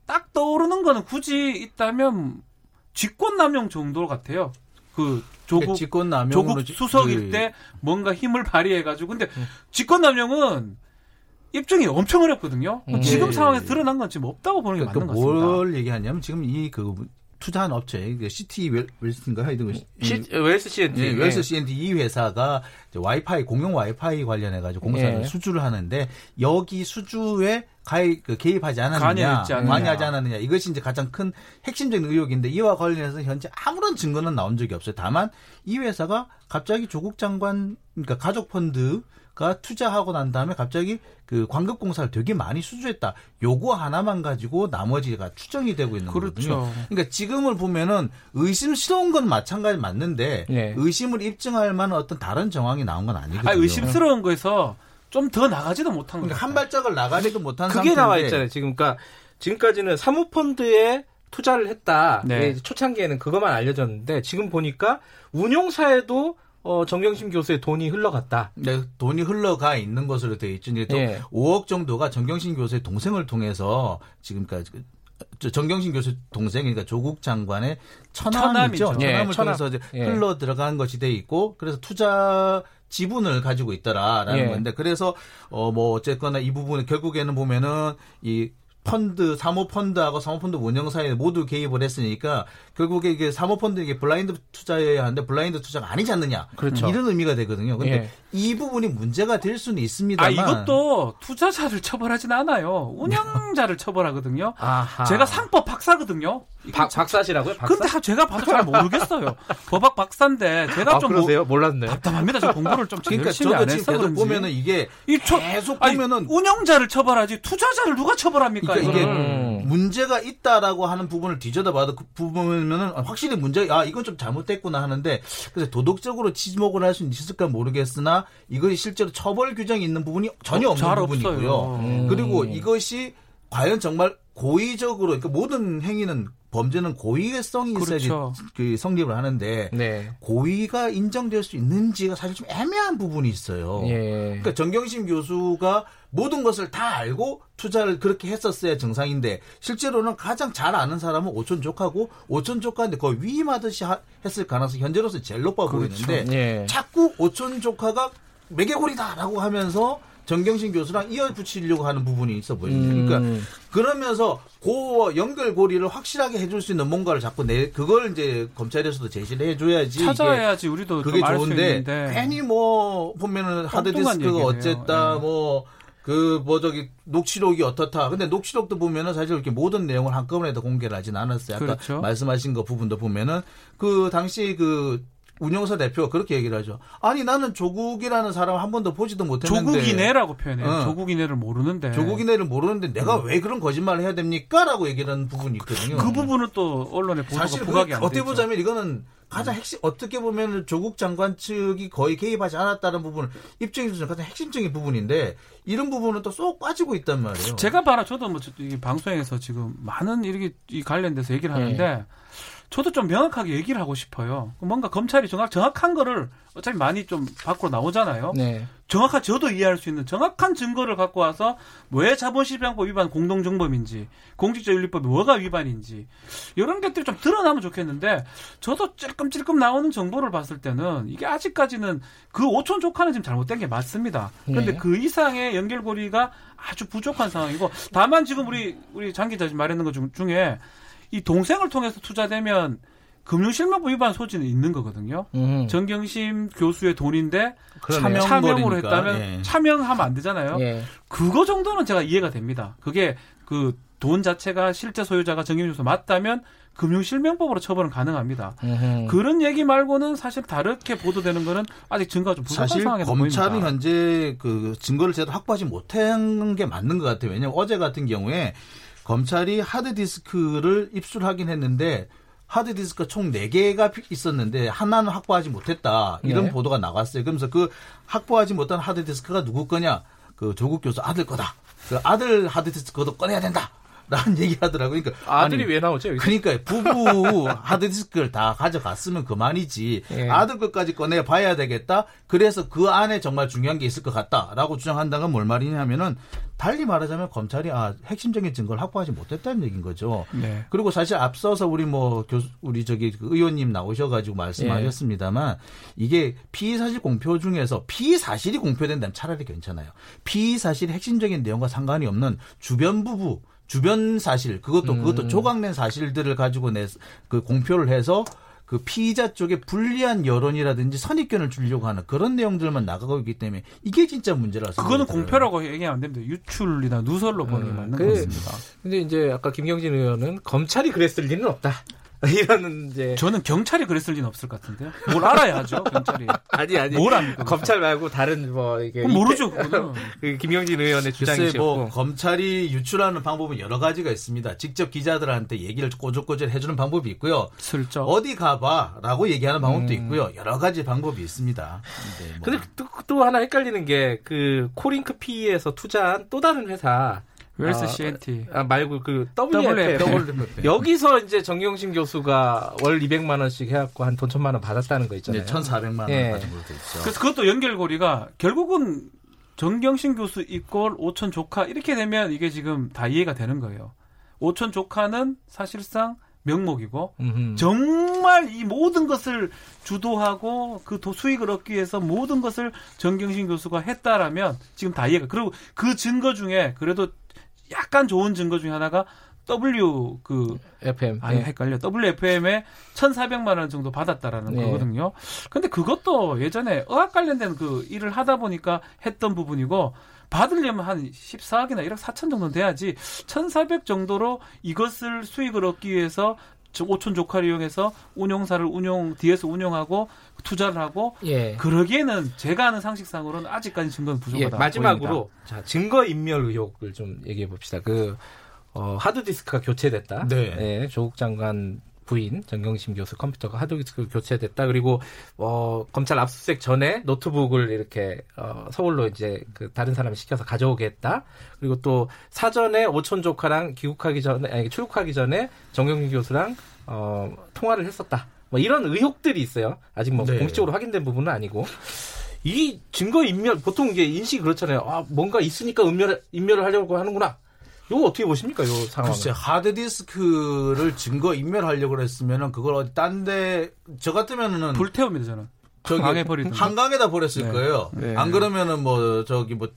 딱 떠오르는 거는 굳이 있다면 직권남용 정도 같아요. 그 조국 조국 수석일 그... 때 뭔가 힘을 발휘해가지고 근데 음. 직권 남용은 입증이 엄청 어렵거든요. 음. 지금 네. 상황에서 드러난 건 지금 없다고 보는 게 그러니까 맞는 것 같습니다. 뭘 얘기하냐면 지금 이그 투자한 업체, 시티 웰스인가 하여튼 시, 웰스 CNT, 네, 웰스 CNT 이 회사가 와이파이 공용 와이파이 관련해 가지고 공사를 네. 수주를 하는데 여기 수주에 가입, 그 개입하지 않았느냐, 관여하지 않았느냐 이것이 이제 가장 큰 핵심적인 의혹인데 이와 관련해서 현재 아무런 증거는 나온 적이 없어요. 다만 이 회사가 갑자기 조국 장관 그러니까 가족 펀드 가 투자하고 난 다음에 갑자기 그 광급 공사를 되게 많이 수주했다. 요거 하나만 가지고 나머지가 추정이 되고 있는 그렇죠. 거거든요. 그러니까 지금을 보면은 의심스러운 건 마찬가지 맞는데 네. 의심을 입증할 만한 어떤 다른 정황이 나온 건 아니거든요. 아니, 의심스러운 거에서 좀 더 나가지도 못한 거예요. 그러니까 한 발짝을 나가지도 못한 그게 상태인데. 나와 있잖아요. 지금 그러니까 지금까지는 사모펀드에 투자를 했다. 네. 초창기에는 그것만 알려졌는데 지금 보니까 운용사에도 어, 정경심 교수의 돈이 흘러갔다. 네, 돈이 흘러가 있는 것으로 되어 있죠. 이제 또 예. 5억 정도가 정경심 교수의 동생을 통해서 지금까지 그, 정경심 교수 동생 그러니까 조국 장관의 처남이죠. 처남을 예, 통해서 처남. 예. 흘러 들어간 것이 돼 있고 그래서 투자 지분을 가지고 있더라라는 예. 건데 그래서 어 뭐 어쨌거나 이 부분은 결국에는 보면은 이 펀드, 사모펀드하고 사모펀드 운영사에 모두 개입을 했으니까 결국에 이게 사모펀드 이게 블라인드 투자여야 하는데 블라인드 투자가 아니지 않느냐. 그렇죠. 이런 의미가 되거든요. 근데 예. 이 부분이 문제가 될 수는 있습니다만. 아, 이것도 투자자를 처벌하진 않아요. 운영자를 처벌하거든요. 아하. 제가 상법 박사거든요. 박, 박사시라고요? 박사? 근데 제가 봐도 잘 모르겠어요. 법학 박사인데 제가 아, 좀 그러세요? 뭐, 몰랐네. 답답합니다. 저 공부를 좀 그러니까 열심히 안 해서 계속 보면은 이게 이 초, 계속 보면은 아니, 운영자를 처벌하지 투자자를 누가 처벌합니까? 그러니까 이게 음. 문제가 있다라고 하는 부분을 들여다봐도 그 부분은 확실히 문제 아 이건 좀 잘못됐구나 하는데 그래서 도덕적으로 지목을 할 수 있을까 모르겠으나 이것이 실제로 처벌 규정이 있는 부분이 전혀 어, 없는 부분이고요. 음. 그리고 이것이 과연 정말 고의적으로 그러니까 모든 행위는 범죄는 고의성이 있어야지 그렇죠. 그 성립을 하는데 네. 고의가 인정될 수 있는지가 사실 좀 애매한 부분이 있어요. 예. 그러니까 정경심 교수가 모든 것을 다 알고 투자를 그렇게 했었어야 정상인데 실제로는 가장 잘 아는 사람은 오촌 조카고 오촌 조카인데 거의 위임하듯이 하, 했을 가능성이 현재로서 제일 높아 그렇죠. 보이는데 예. 자꾸 오촌 조카가 매개골이다라고 하면서 정경심 교수랑 이어붙이려고 하는 부분이 있어 보입니다. 음. 그러니까 그러면서 고 연결고리를 확실하게 해줄 수 있는 뭔가를 자꾸 내 그걸 이제 검찰에서도 제시를 해줘야지 찾아야지 우리도 그게 좋은데 괜히 뭐 보면은 하드디스크가 어쨌다 네. 뭐 그 뭐 저기 녹취록이 어떻다. 근데 녹취록도 보면은 사실 이렇게 모든 내용을 한꺼번에 다 공개를 하진 않았어요. 아까 그렇죠. 말씀하신 거 부분도 보면은 그 당시 그 운영사 대표가 그렇게 얘기를 하죠. 아니 나는 조국이라는 사람 한 번도 보지도 못했는데 조국이네라고 표현해요. 어. 조국이네를 모르는데 조국이네를 모르는데 내가 음. 왜 그런 거짓말을 해야 됩니까?라고 얘기를 하는 부분이 있거든요. 그, 그 부분은 또 언론에 보도가 사실 부각이 안 어떻게 보자면 이거는 가장 핵심 어떻게 보면 조국 장관 측이 거의 개입하지 않았다는 부분 입증해주는 가장 핵심적인 부분인데 이런 부분은 또 쏙 빠지고 있단 말이에요. 제가 봐라 저도 뭐 방송에서 지금 많은 이렇게 관련돼서 얘기를 하는데. 네. 저도 좀 명확하게 얘기를 하고 싶어요. 뭔가 검찰이 정확, 정확한 거를 어차피 많이 좀 밖으로 나오잖아요. 네. 정확한 저도 이해할 수 있는 정확한 증거를 갖고 와서 왜 자본시장법 위반 공동정범인지 공직자윤리법이 뭐가 위반인지 이런 것들이 좀 드러나면 좋겠는데 저도 찔끔찔끔 나오는 정보를 봤을 때는 이게 아직까지는 그 오촌 조카는 지금 잘못된 게 맞습니다. 그런데 네. 그 이상의 연결고리가 아주 부족한 상황이고 다만 지금 우리 우리 장 기자 지금 말했는 것 중에 이 동생을 통해서 투자되면 금융실명법 위반 소지는 있는 거거든요. 음. 정경심 교수의 돈인데 차명, 으로 했다면 예. 차명하면 안 되잖아요. 예. 그거 정도는 제가 이해가 됩니다. 그게 그 돈 자체가 실제 소유자가 정경심 교수 맞다면 금융실명법으로 처벌은 가능합니다. 음흠. 그런 얘기 말고는 사실 다르게 보도되는 거는 아직 증거가 좀 부족한 상황에서 검찰은 보입니다. 현재 그 증거를 제대로 확보하지 못한 게 맞는 것 같아요. 왜냐하면 어제 같은 경우에 검찰이 하드디스크를 입수하긴 했는데 하드디스크 총 4개가 있었는데 하나는 확보하지 못했다. 이런 네. 보도가 나왔어요. 그러면서 그 확보하지 못한 하드디스크가 누구 거냐? 그 조국 교수 아들 거다. 그 아들 하드디스크도 꺼내야 된다. 라는 얘기 하더라고요. 그러니까 아들이 아니, 왜 나오죠? 여기? 그러니까 부부 하드디스크를 다 가져갔으면 그만이지. 예. 아들 것까지 꺼내 봐야 되겠다. 그래서 그 안에 정말 중요한 게 있을 것 같다라고 주장한다는 건 뭘 말이냐면은 달리 말하자면 검찰이 아 핵심적인 증거를 확보하지 못했다는 얘기인 거죠. 네. 그리고 사실 앞서서 우리 뭐 교수 우리 저기 그 의원님 나오셔가지고 말씀하셨습니다만 네. 이게 피의 사실 공표 중에서 피의 사실이 공표된다면 차라리 괜찮아요. 피의 사실이 핵심적인 내용과 상관이 없는 주변 부부 주변 사실 그것도 그것도 음. 조각낸 사실들을 가지고 내 그 공표를 해서 그 피의자 쪽에 불리한 여론이라든지 선입견을 주려고 하는 그런 내용들만 나가고 있기 때문에 이게 진짜 문제라서 그거는 공표라고 얘기하면 안 됩니다. 유출이나 누설로 보는 게 음. 맞는 그, 것 같습니다 근데 이제 아까 김경진 의원은 검찰이 그랬을 리는 없다. 이런 이제 저는 경찰이 그랬을 리는 없을 것 같은데요. 뭘 알아야 하죠, 경찰이. 아니 아니. 뭘 압니까? 검찰 말고 다른 뭐 이게 모르죠. 그 김영진 의원의 주장이셨고. 뭐 검찰이 유출하는 방법은 여러 가지가 있습니다. 직접 기자들한테 얘기를 꼬적꼬적 해주는 방법이 있고요. 슬쩍 어디 가봐라고 얘기하는 방법도 음. 있고요. 여러 가지 방법이 있습니다. 근데, 뭐. 근데 또, 또 하나 헷갈리는 게 그 코링크 PE에서 투자한 또 다른 회사 웰스 CNT. 아, 말고 그. WFM. 여기서 이제 정경심 교수가 월 200만 원씩 해갖고 한 돈 천만 원 받았다는 거 있잖아요. 네, 1,400만 원 예. 받은 것도 있죠. 그래서 그것도 연결고리가 결국은 정경심 교수 equal 오촌 조카 이렇게 되면 이게 지금 다 이해가 되는 거예요. 오촌 조카는 사실상 명목이고 음흠. 정말 이 모든 것을 주도하고 그 수익을 얻기 위해서 모든 것을 정경심 교수가 했다라면 지금 다 이해가 그리고 그 증거 중에 그래도 약간 좋은 증거 중에 하나가 W 그 FM 아니 네. 헷갈려 WFM에 1,400만 원 정도 받았다라는 네. 거거든요. 근데 그것도 예전에 의학 관련된 그 일을 하다 보니까 했던 부분이고 받으려면 한 14억이나 1억 4천 정도 돼야지 1,400 정도로 이것을 수익을 얻기 위해서 5천 조카를 이용해서 운용사를 운용 뒤에서 운영하고 투자를 하고 예. 그러기에는 제가 아는 상식상으로는 아직까지 증거는 부족하다. 예, 마지막으로 보입니다. 자 증거 인멸 의혹을 좀 얘기해 봅시다. 그 어, 하드디스크가 교체됐다. 네. 네. 조국 장관 부인 정경심 교수 컴퓨터가 하드디스크 교체됐다. 그리고 어, 검찰 압수수색 전에 노트북을 이렇게 어, 서울로 이제 그 다른 사람이 시켜서 가져오게 했다. 그리고 또 사전에 오촌 조카랑 귀국하기 전에 아니 출국하기 전에 정경심 교수랑 어, 통화를 했었다. 뭐 이런 의혹들이 있어요. 아직 뭐 네. 공식적으로 확인된 부분은 아니고. 이 증거 인멸 보통 이게 인식이 그렇잖아요. 아 뭔가 있으니까 인멸 인멸을 하려고 하는구나. 이거 어떻게 보십니까, 이 상황? 글쎄, 하드 디스크를 증거 인멸하려고 했으면은 그걸 어디 딴데 저 같으면은 불태웁니다 저는. 저기 한강에 버리든 한강에다 버렸을 네. 거예요. 네. 안 그러면은 뭐 저기 뭐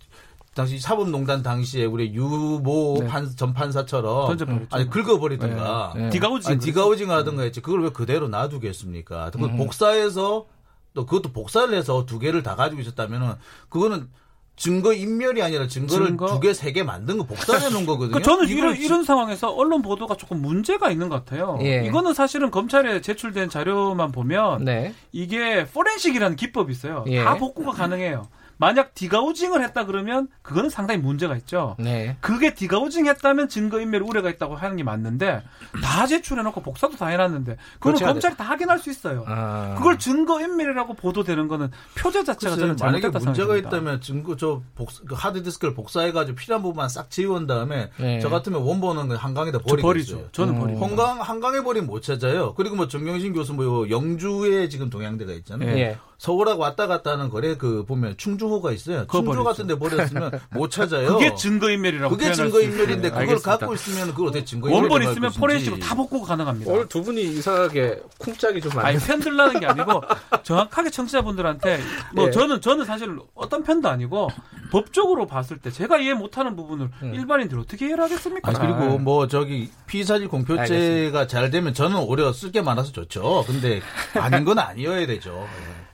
당시 사법농단 당시에 우리 유모 네. 판, 전 판사처럼 던져버렸죠. 아니 긁어버리든가 네. 네. degaussing 아니 degaussing 하든가 했지 그걸 왜 그대로 놔두겠습니까? 그걸 음. 복사해서 또 그것도 복사를 해서 두 개를 다 가지고 있었다면은 그거는 증거 인멸이 아니라 증거를 증거? 두 개, 세 개 만든 거 복사해 놓은 거거든요. 그러니까 저는 이런, 이런 상황에서 언론 보도가 조금 문제가 있는 것 같아요. 예. 이거는 사실은 검찰에 제출된 자료만 보면 네. 이게 포렌식이라는 기법이 있어요. 예. 다 복구가 가능해요. 만약 degaussing을 했다 그러면 그거는 상당히 문제가 있죠. 네. 그게 degaussing 했다면 증거인멸 우려가 있다고 하는 게 맞는데 다 제출해놓고 복사도 다 해놨는데 그걸 검찰이 다 확인할 수 있어요. 아. 그걸 증거인멸이라고 보도되는 거는 표제 자체가 저는 만약에 문제가 생각합니다. 있다면 증거 저 복사, 그 하드디스크를 복사해가지고 필요한 부분만 싹 지운 다음에 네. 저 같으면 원본은 한강에다 버리죠. 저는 버리죠. 한강 한강에 버리면 못 찾아요. 그리고 뭐 정경신 교수 뭐 영주에 지금 동양대가 있잖아요. 네. 서울하고 왔다 갔다 하는 거래 그 보면 충주호가 있어요. 충주 같은 데 버렸으면 못 찾아요. 그게 증거인멸이라고 그게 증거인멸인데 그걸 알겠습니다. 갖고 있으면 그걸 어떻게 증거인멸 원본 있으면 포렌식으로 다 복구가 가능합니다. 오늘 두 분이 이상하게 쿵짝이 좀 많이 아니 편들라는 게 아니고 정확하게 청취자분들한테 뭐 네. 저는 저는 사실 어떤 편도 아니고 법적으로 봤을 때 제가 이해 못하는 부분을 음. 일반인들 어떻게 이해를 하겠습니까? 아니, 그리고 뭐 저기 피사실 공표죄가 알겠습니다. 잘 되면 저는 오히려 쓸 게 많아서 좋죠. 근데 아닌 건 아니어야 되죠. 예,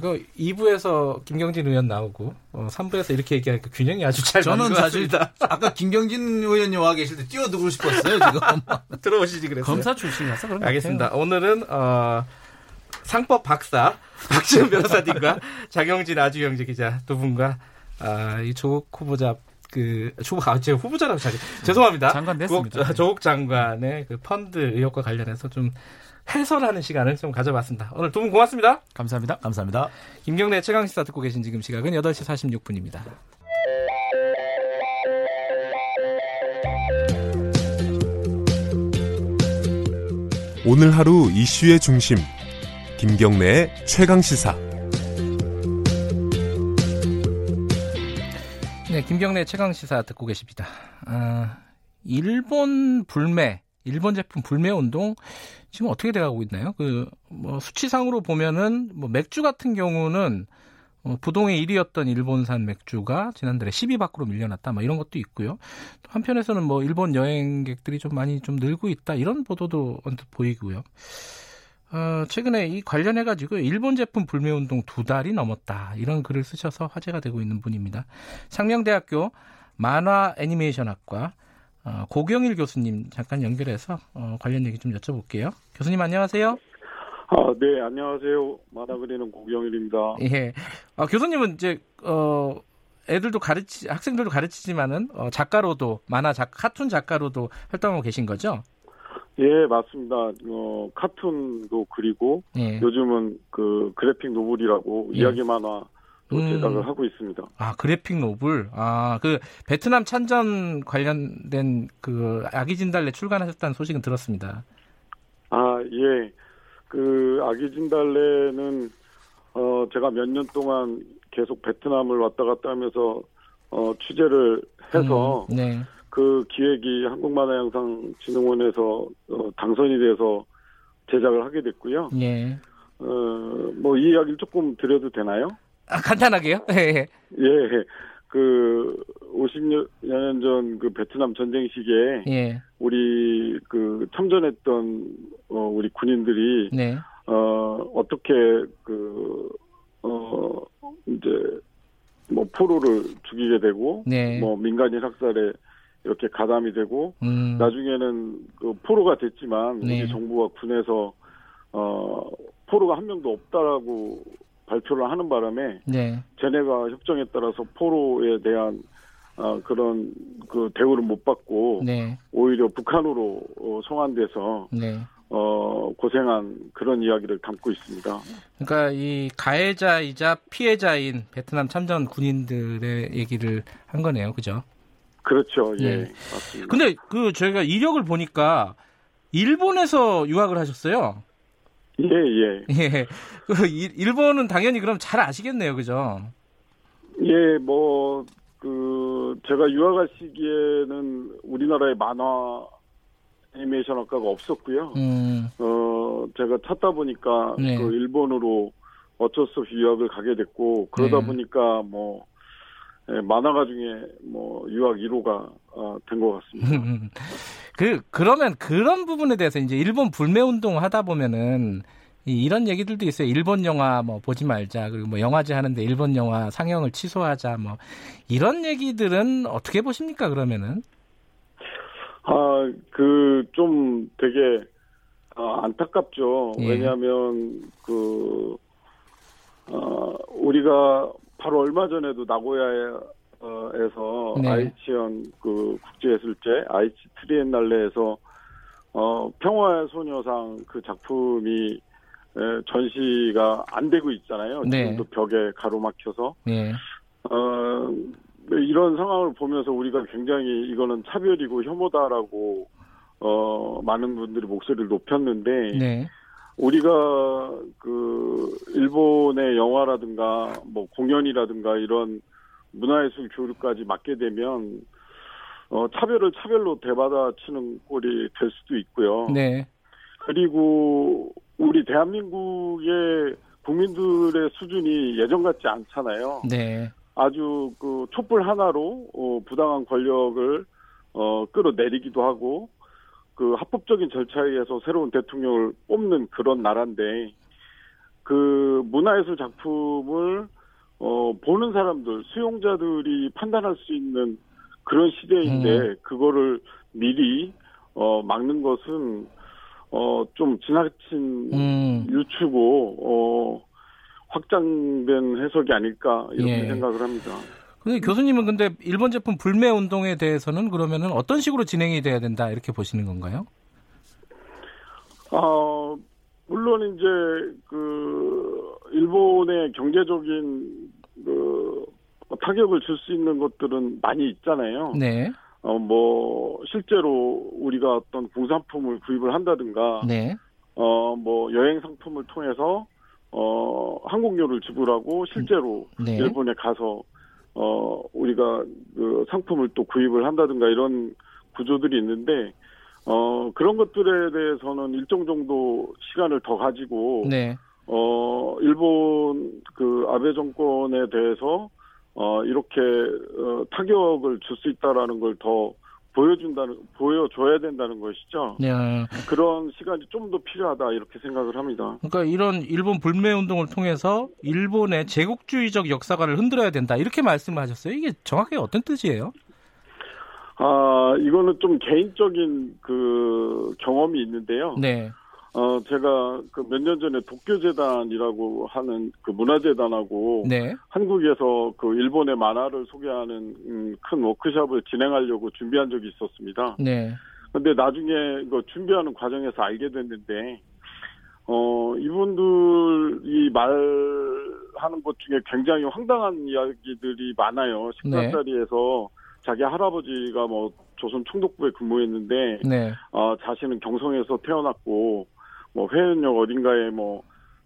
그 2부에서 김경진 의원 나오고 어, 3부에서 이렇게 얘기하니까 균형이 아주 잘 저는 사실 아까 김경진 의원님 와 계실 때 뛰어들고 싶었어요 지금 들어오시지 그랬어요. 검사 출신이라서 그런 알겠습니다. 오늘은 어, 상법 박사 박지원 변호사님과 장영진 아주경제 기자 두 분과 아, 이 조국 후보자 그 조국 아 제가 후보자라고 잘 죄송합니다. 장관 됐습니다. 조국 장관의 그 펀드 의혹과 관련해서 좀 해설하는 시간을 좀 가져봤습니다. 오늘 두 분 고맙습니다. 감사합니다. 감사합니다. 김경래 최강시사 듣고 계신 지금 시각은 8시 46분입니다. 오늘 하루 이슈의 중심 김경래의 최강 시사 네, 김경래 최강 시사 듣고 계십니다. 아, 일본 불매 일본 제품 불매 운동 지금 어떻게 돼가고 있나요? 그 뭐 수치상으로 보면은 뭐 맥주 같은 경우는 어, 부동의 1위였던 일본산 맥주가 지난달에 10위 밖으로 밀려났다. 뭐 이런 것도 있고요. 또 한편에서는 뭐 일본 여행객들이 좀 많이 좀 늘고 있다. 이런 보도도 언뜻 보이고요. 어, 최근에 이 관련해 가지고 일본 제품 불매 운동 두 달이 넘었다. 이런 글을 쓰셔서 화제가 되고 있는 분입니다. 상명대학교 만화 애니메이션학과 어, 고경일 교수님 잠깐 연결해서 어, 관련 얘기 좀 여쭤볼게요. 교수님 안녕하세요. 아, 네, 안녕하세요. 만화 그리는 고경일입니다. 예. 아, 교수님은 이제 어 애들도 가르치 학생들도 가르치지만은 어, 작가로도 만화 작 카툰 작가로도 활동하고 계신 거죠? 예, 맞습니다. 어, 카툰도 그리고 예. 요즘은 그 그래픽 노블이라고 예. 이야기 만화 또 제작을 음. 하고 있습니다. 아 그래픽 노블, 아 그 베트남 찬전 관련된 그 아기 진달래 출간하셨다는 소식은 들었습니다. 아 예, 그 아기 진달래는 어 제가 몇 년 동안 계속 베트남을 왔다 갔다 하면서 어 취재를 해서 음, 네. 그 기획이 한국만화영상진흥원에서 어, 당선이 돼서 제작을 하게 됐고요. 예. 어뭐 이 이야기를 조금 드려도 되나요? 아, 간단하게요? 예. 예. 그 50년 전 그 베트남 전쟁 시기에 예. 우리 그 참전했던 어 우리 군인들이 네. 어 어떻게 그어 이제 뭐 포로를 죽이게 되고 네. 뭐 민간인 학살에 이렇게 가담이 되고 음. 나중에는 그 포로가 됐지만 네. 우리 정부와 군에서 어 포로가 한 명도 없다라고 발표를 하는 바람에 네. 제네가 협정에 따라서 포로에 대한 어, 그런 그 대우를 못 받고 네. 오히려 북한으로 어, 송환돼서 네. 어, 고생한 그런 이야기를 담고 있습니다. 그러니까 이 가해자이자 피해자인 베트남 참전 군인들의 얘기를 한 거네요, 그죠? 그렇죠, 예, 예. 맞습니다. 근데 그 저희가 이력을 보니까 일본에서 유학을 하셨어요. 예, 예. 예. 그 일본은 당연히 그럼 잘 아시겠네요, 그죠? 예, 뭐, 그, 제가 유학할 시기에는 우리나라에 만화 애니메이션 학과가 없었고요. 음. 어, 제가 찾다 보니까 네. 그 일본으로 어쩔 수 없이 유학을 가게 됐고, 그러다 네. 보니까 뭐, 예, 만화가 중에 뭐 유학 1호가 어, 된것 같습니다. 그 그러면 그런 부분에 대해서 이제 일본 불매 운동 하다 보면은 이런 얘기들도 있어요. 일본 영화 뭐 보지 말자. 그리고 뭐 영화제 하는데 일본 영화 상영을 취소하자. 뭐 이런 얘기들은 어떻게 보십니까? 그러면은 아, 그 좀 되게 아, 안타깝죠. 예. 왜냐하면 그 어, 우리가 바로 얼마 전에도 나고야에서 네. 아이치현 그 국제예술제 아이치 트리엔날레에서 어, 평화의 소녀상 그 작품이 에, 전시가 안 되고 있잖아요. 네. 지금도 벽에 가로막혀서. 예. 어, 이런 상황을 보면서 우리가 굉장히 이거는 차별이고 혐오다라고 어, 많은 분들이 목소리를 높였는데 네. 우리가 그 일본의 영화라든가 뭐 공연이라든가 이런 문화예술 교류까지 맡게 되면 어, 차별을 차별로 되받아치는 꼴이 될 수도 있고요. 네. 그리고 우리 대한민국의 국민들의 수준이 예전 같지 않잖아요. 네. 아주 그 촛불 하나로 어, 부당한 권력을 어, 끌어내리기도 하고 그 합법적인 절차에 의해서 새로운 대통령을 뽑는 그런 나라인데 그 문화예술 작품을 어, 보는 사람들 수용자들이 판단할 수 있는 그런 시대인데 음. 그거를 미리 어, 막는 것은 어, 좀 지나친 음. 유추고 어, 확장된 해석이 아닐까 이렇게 예. 생각을 합니다. 근데 교수님은 근데 일본 제품 불매 운동에 대해서는 그러면은 어떤 식으로 진행이 돼야 된다 이렇게 보시는 건가요? 어, 물론 이제 그 일본의 경제적인 그 타격을 줄 수 있는 것들은 많이 있잖아요. 네. 어, 뭐 실제로 우리가 어떤 공산품을 구입을 한다든가 네. 어, 뭐 여행 상품을 통해서 어, 항공료를 지불하고 실제로 네. 일본에 가서 어, 우리가 그 상품을 또 구입을 한다든가 이런 구조들이 있는데 어, 그런 것들에 대해서는 일정 정도 시간을 더 가지고 네. 어, 일본 그 아베 정권에 대해서 어, 이렇게 어, 타격을 줄 수 있다라는 걸더 보여준다는 보여줘야 된다는 것이죠. 네. 그런 시간이 좀 더 필요하다 이렇게 생각을 합니다. 그러니까 이런 일본 불매 운동을 통해서 일본의 제국주의적 역사관을 흔들어야 된다 이렇게 말씀을 하셨어요. 이게 정확하게 어떤 뜻이에요? 아 이거는 좀 개인적인 그 경험이 있는데요. 네. 어 제가 그 몇 년 전에 도쿄재단이라고 하는 그 문화재단하고 네. 한국에서 그 일본의 만화를 소개하는 음, 큰 워크숍을 진행하려고 준비한 적이 있었습니다. 네. 근데 나중에 이거 준비하는 과정에서 알게 됐는데, 어, 이분들이 말하는 것 중에 굉장히 황당한 이야기들이 많아요. 식사자리에서 자기 할아버지가 뭐 조선 총독부에 근무했는데, 네. 어, 자신은 경성에서 태어났고, 뭐 회원역 어딘가에 뭐,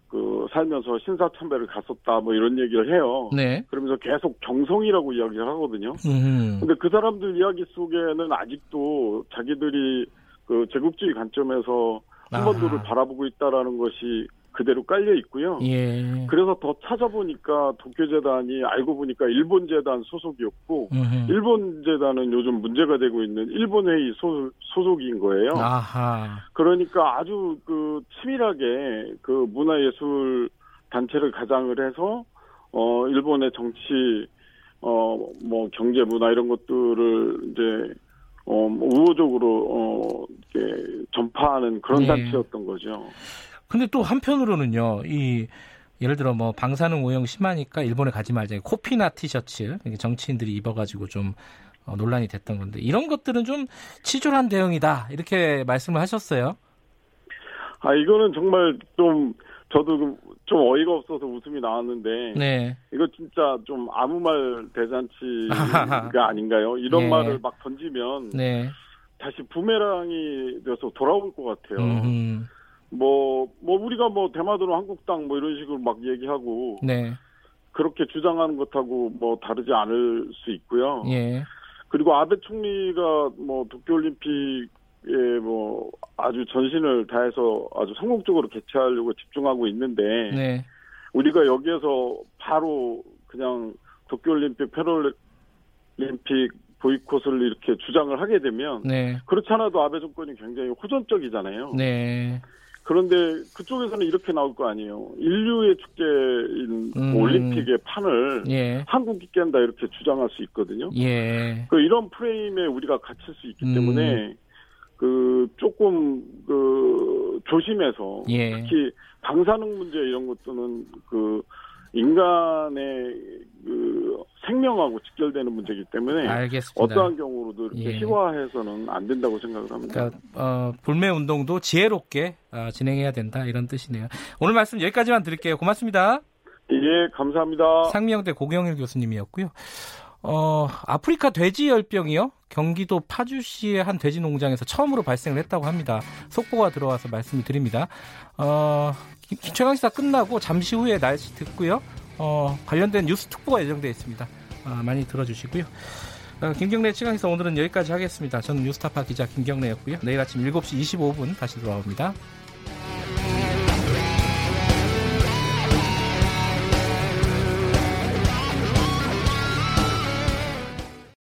그, 살면서 신사참배를 갔었다, 뭐 이런 얘기를 해요. 네. 그러면서 계속 경성이라고 이야기를 하거든요. 음. 근데 그 사람들 이야기 속에는 아직도 자기들이 그 제국주의 관점에서 한반도를 아. 바라보고 있다라는 것이 그대로 깔려 있고요. 예. 그래서 더 찾아보니까 도쿄재단이 알고 보니까 일본 재단 소속이었고, 음흠. 일본 재단은 요즘 문제가 되고 있는 일본 회의 소, 소속인 거예요. 아하. 그러니까 아주 그 치밀하게 그 문화예술 단체를 가장을 해서 어 일본의 정치 어 뭐 경제 문화 이런 것들을 이제 어 우호적으로 어 이렇게 전파하는 그런 네. 단체였던 거죠. 근데 또 한편으로는요, 이 예를 들어 뭐 방사능 오염 심하니까 일본에 가지 말자. 코피나 티셔츠 정치인들이 입어가지고 좀 어, 논란이 됐던 건데 이런 것들은 좀 치졸한 대응이다 이렇게 말씀을 하셨어요. 아 이거는 정말 좀 저도 그- 좀 어이가 없어서 웃음이 나왔는데 네. 이거 진짜 좀 아무 말 대잔치가 아닌가요? 이런 예. 말을 막 던지면 네. 다시 부메랑이 돼서 돌아올 것 같아요. 음, 뭐, 뭐, 우리가 뭐, 대마도로 한국당 뭐 이런 식으로 막 얘기하고, 네. 그렇게 주장하는 것하고 뭐 다르지 않을 수 있고요. 예. 그리고 아베 총리가 뭐, 도쿄올림픽에 뭐, 아주 전신을 다해서 아주 성공적으로 개최하려고 집중하고 있는데, 네. 우리가 여기에서 바로 그냥 도쿄올림픽, 패럴림픽 보이콧을 이렇게 주장을 하게 되면, 네. 그렇지 않아도 아베 정권이 굉장히 호전적이잖아요. 네. 그런데 그쪽에서는 이렇게 나올 거 아니에요. 인류의 축제인 음. 올림픽의 판을 예. 한국이 깬다 이렇게 주장할 수 있거든요. 예. 그 이런 프레임에 우리가 갇힐 수 있기 음. 때문에 그 조금 그 조심해서 예. 특히 방사능 문제 이런 것들은 그 인간의 그 생명하고 직결되는 문제이기 때문에 알겠습니다. 어떠한 경우로도 이렇게 예. 희화해서는 안 된다고 생각을 합니다. 그러니까 어, 불매 운동도 지혜롭게 어, 진행해야 된다 이런 뜻이네요. 오늘 말씀 여기까지만 드릴게요. 고맙습니다. 예, 감사합니다. 상명대 고경일 교수님이었고요. 어, 아프리카 돼지 열병이요. 경기도 파주시의 한 돼지 농장에서 처음으로 발생을 했다고 합니다. 속보가 들어와서 말씀을 드립니다. 어, 최강 시사 끝나고 잠시 후에 날씨 듣고요. 어, 관련된 뉴스 특보가 예정되어 있습니다. 어, 많이 들어주시고요. 어, 김경래 최강 시사 오늘은 여기까지 하겠습니다. 저는 뉴스타파 기자 김경래였고요. 내일 아침 7시 25분 다시 돌아옵니다.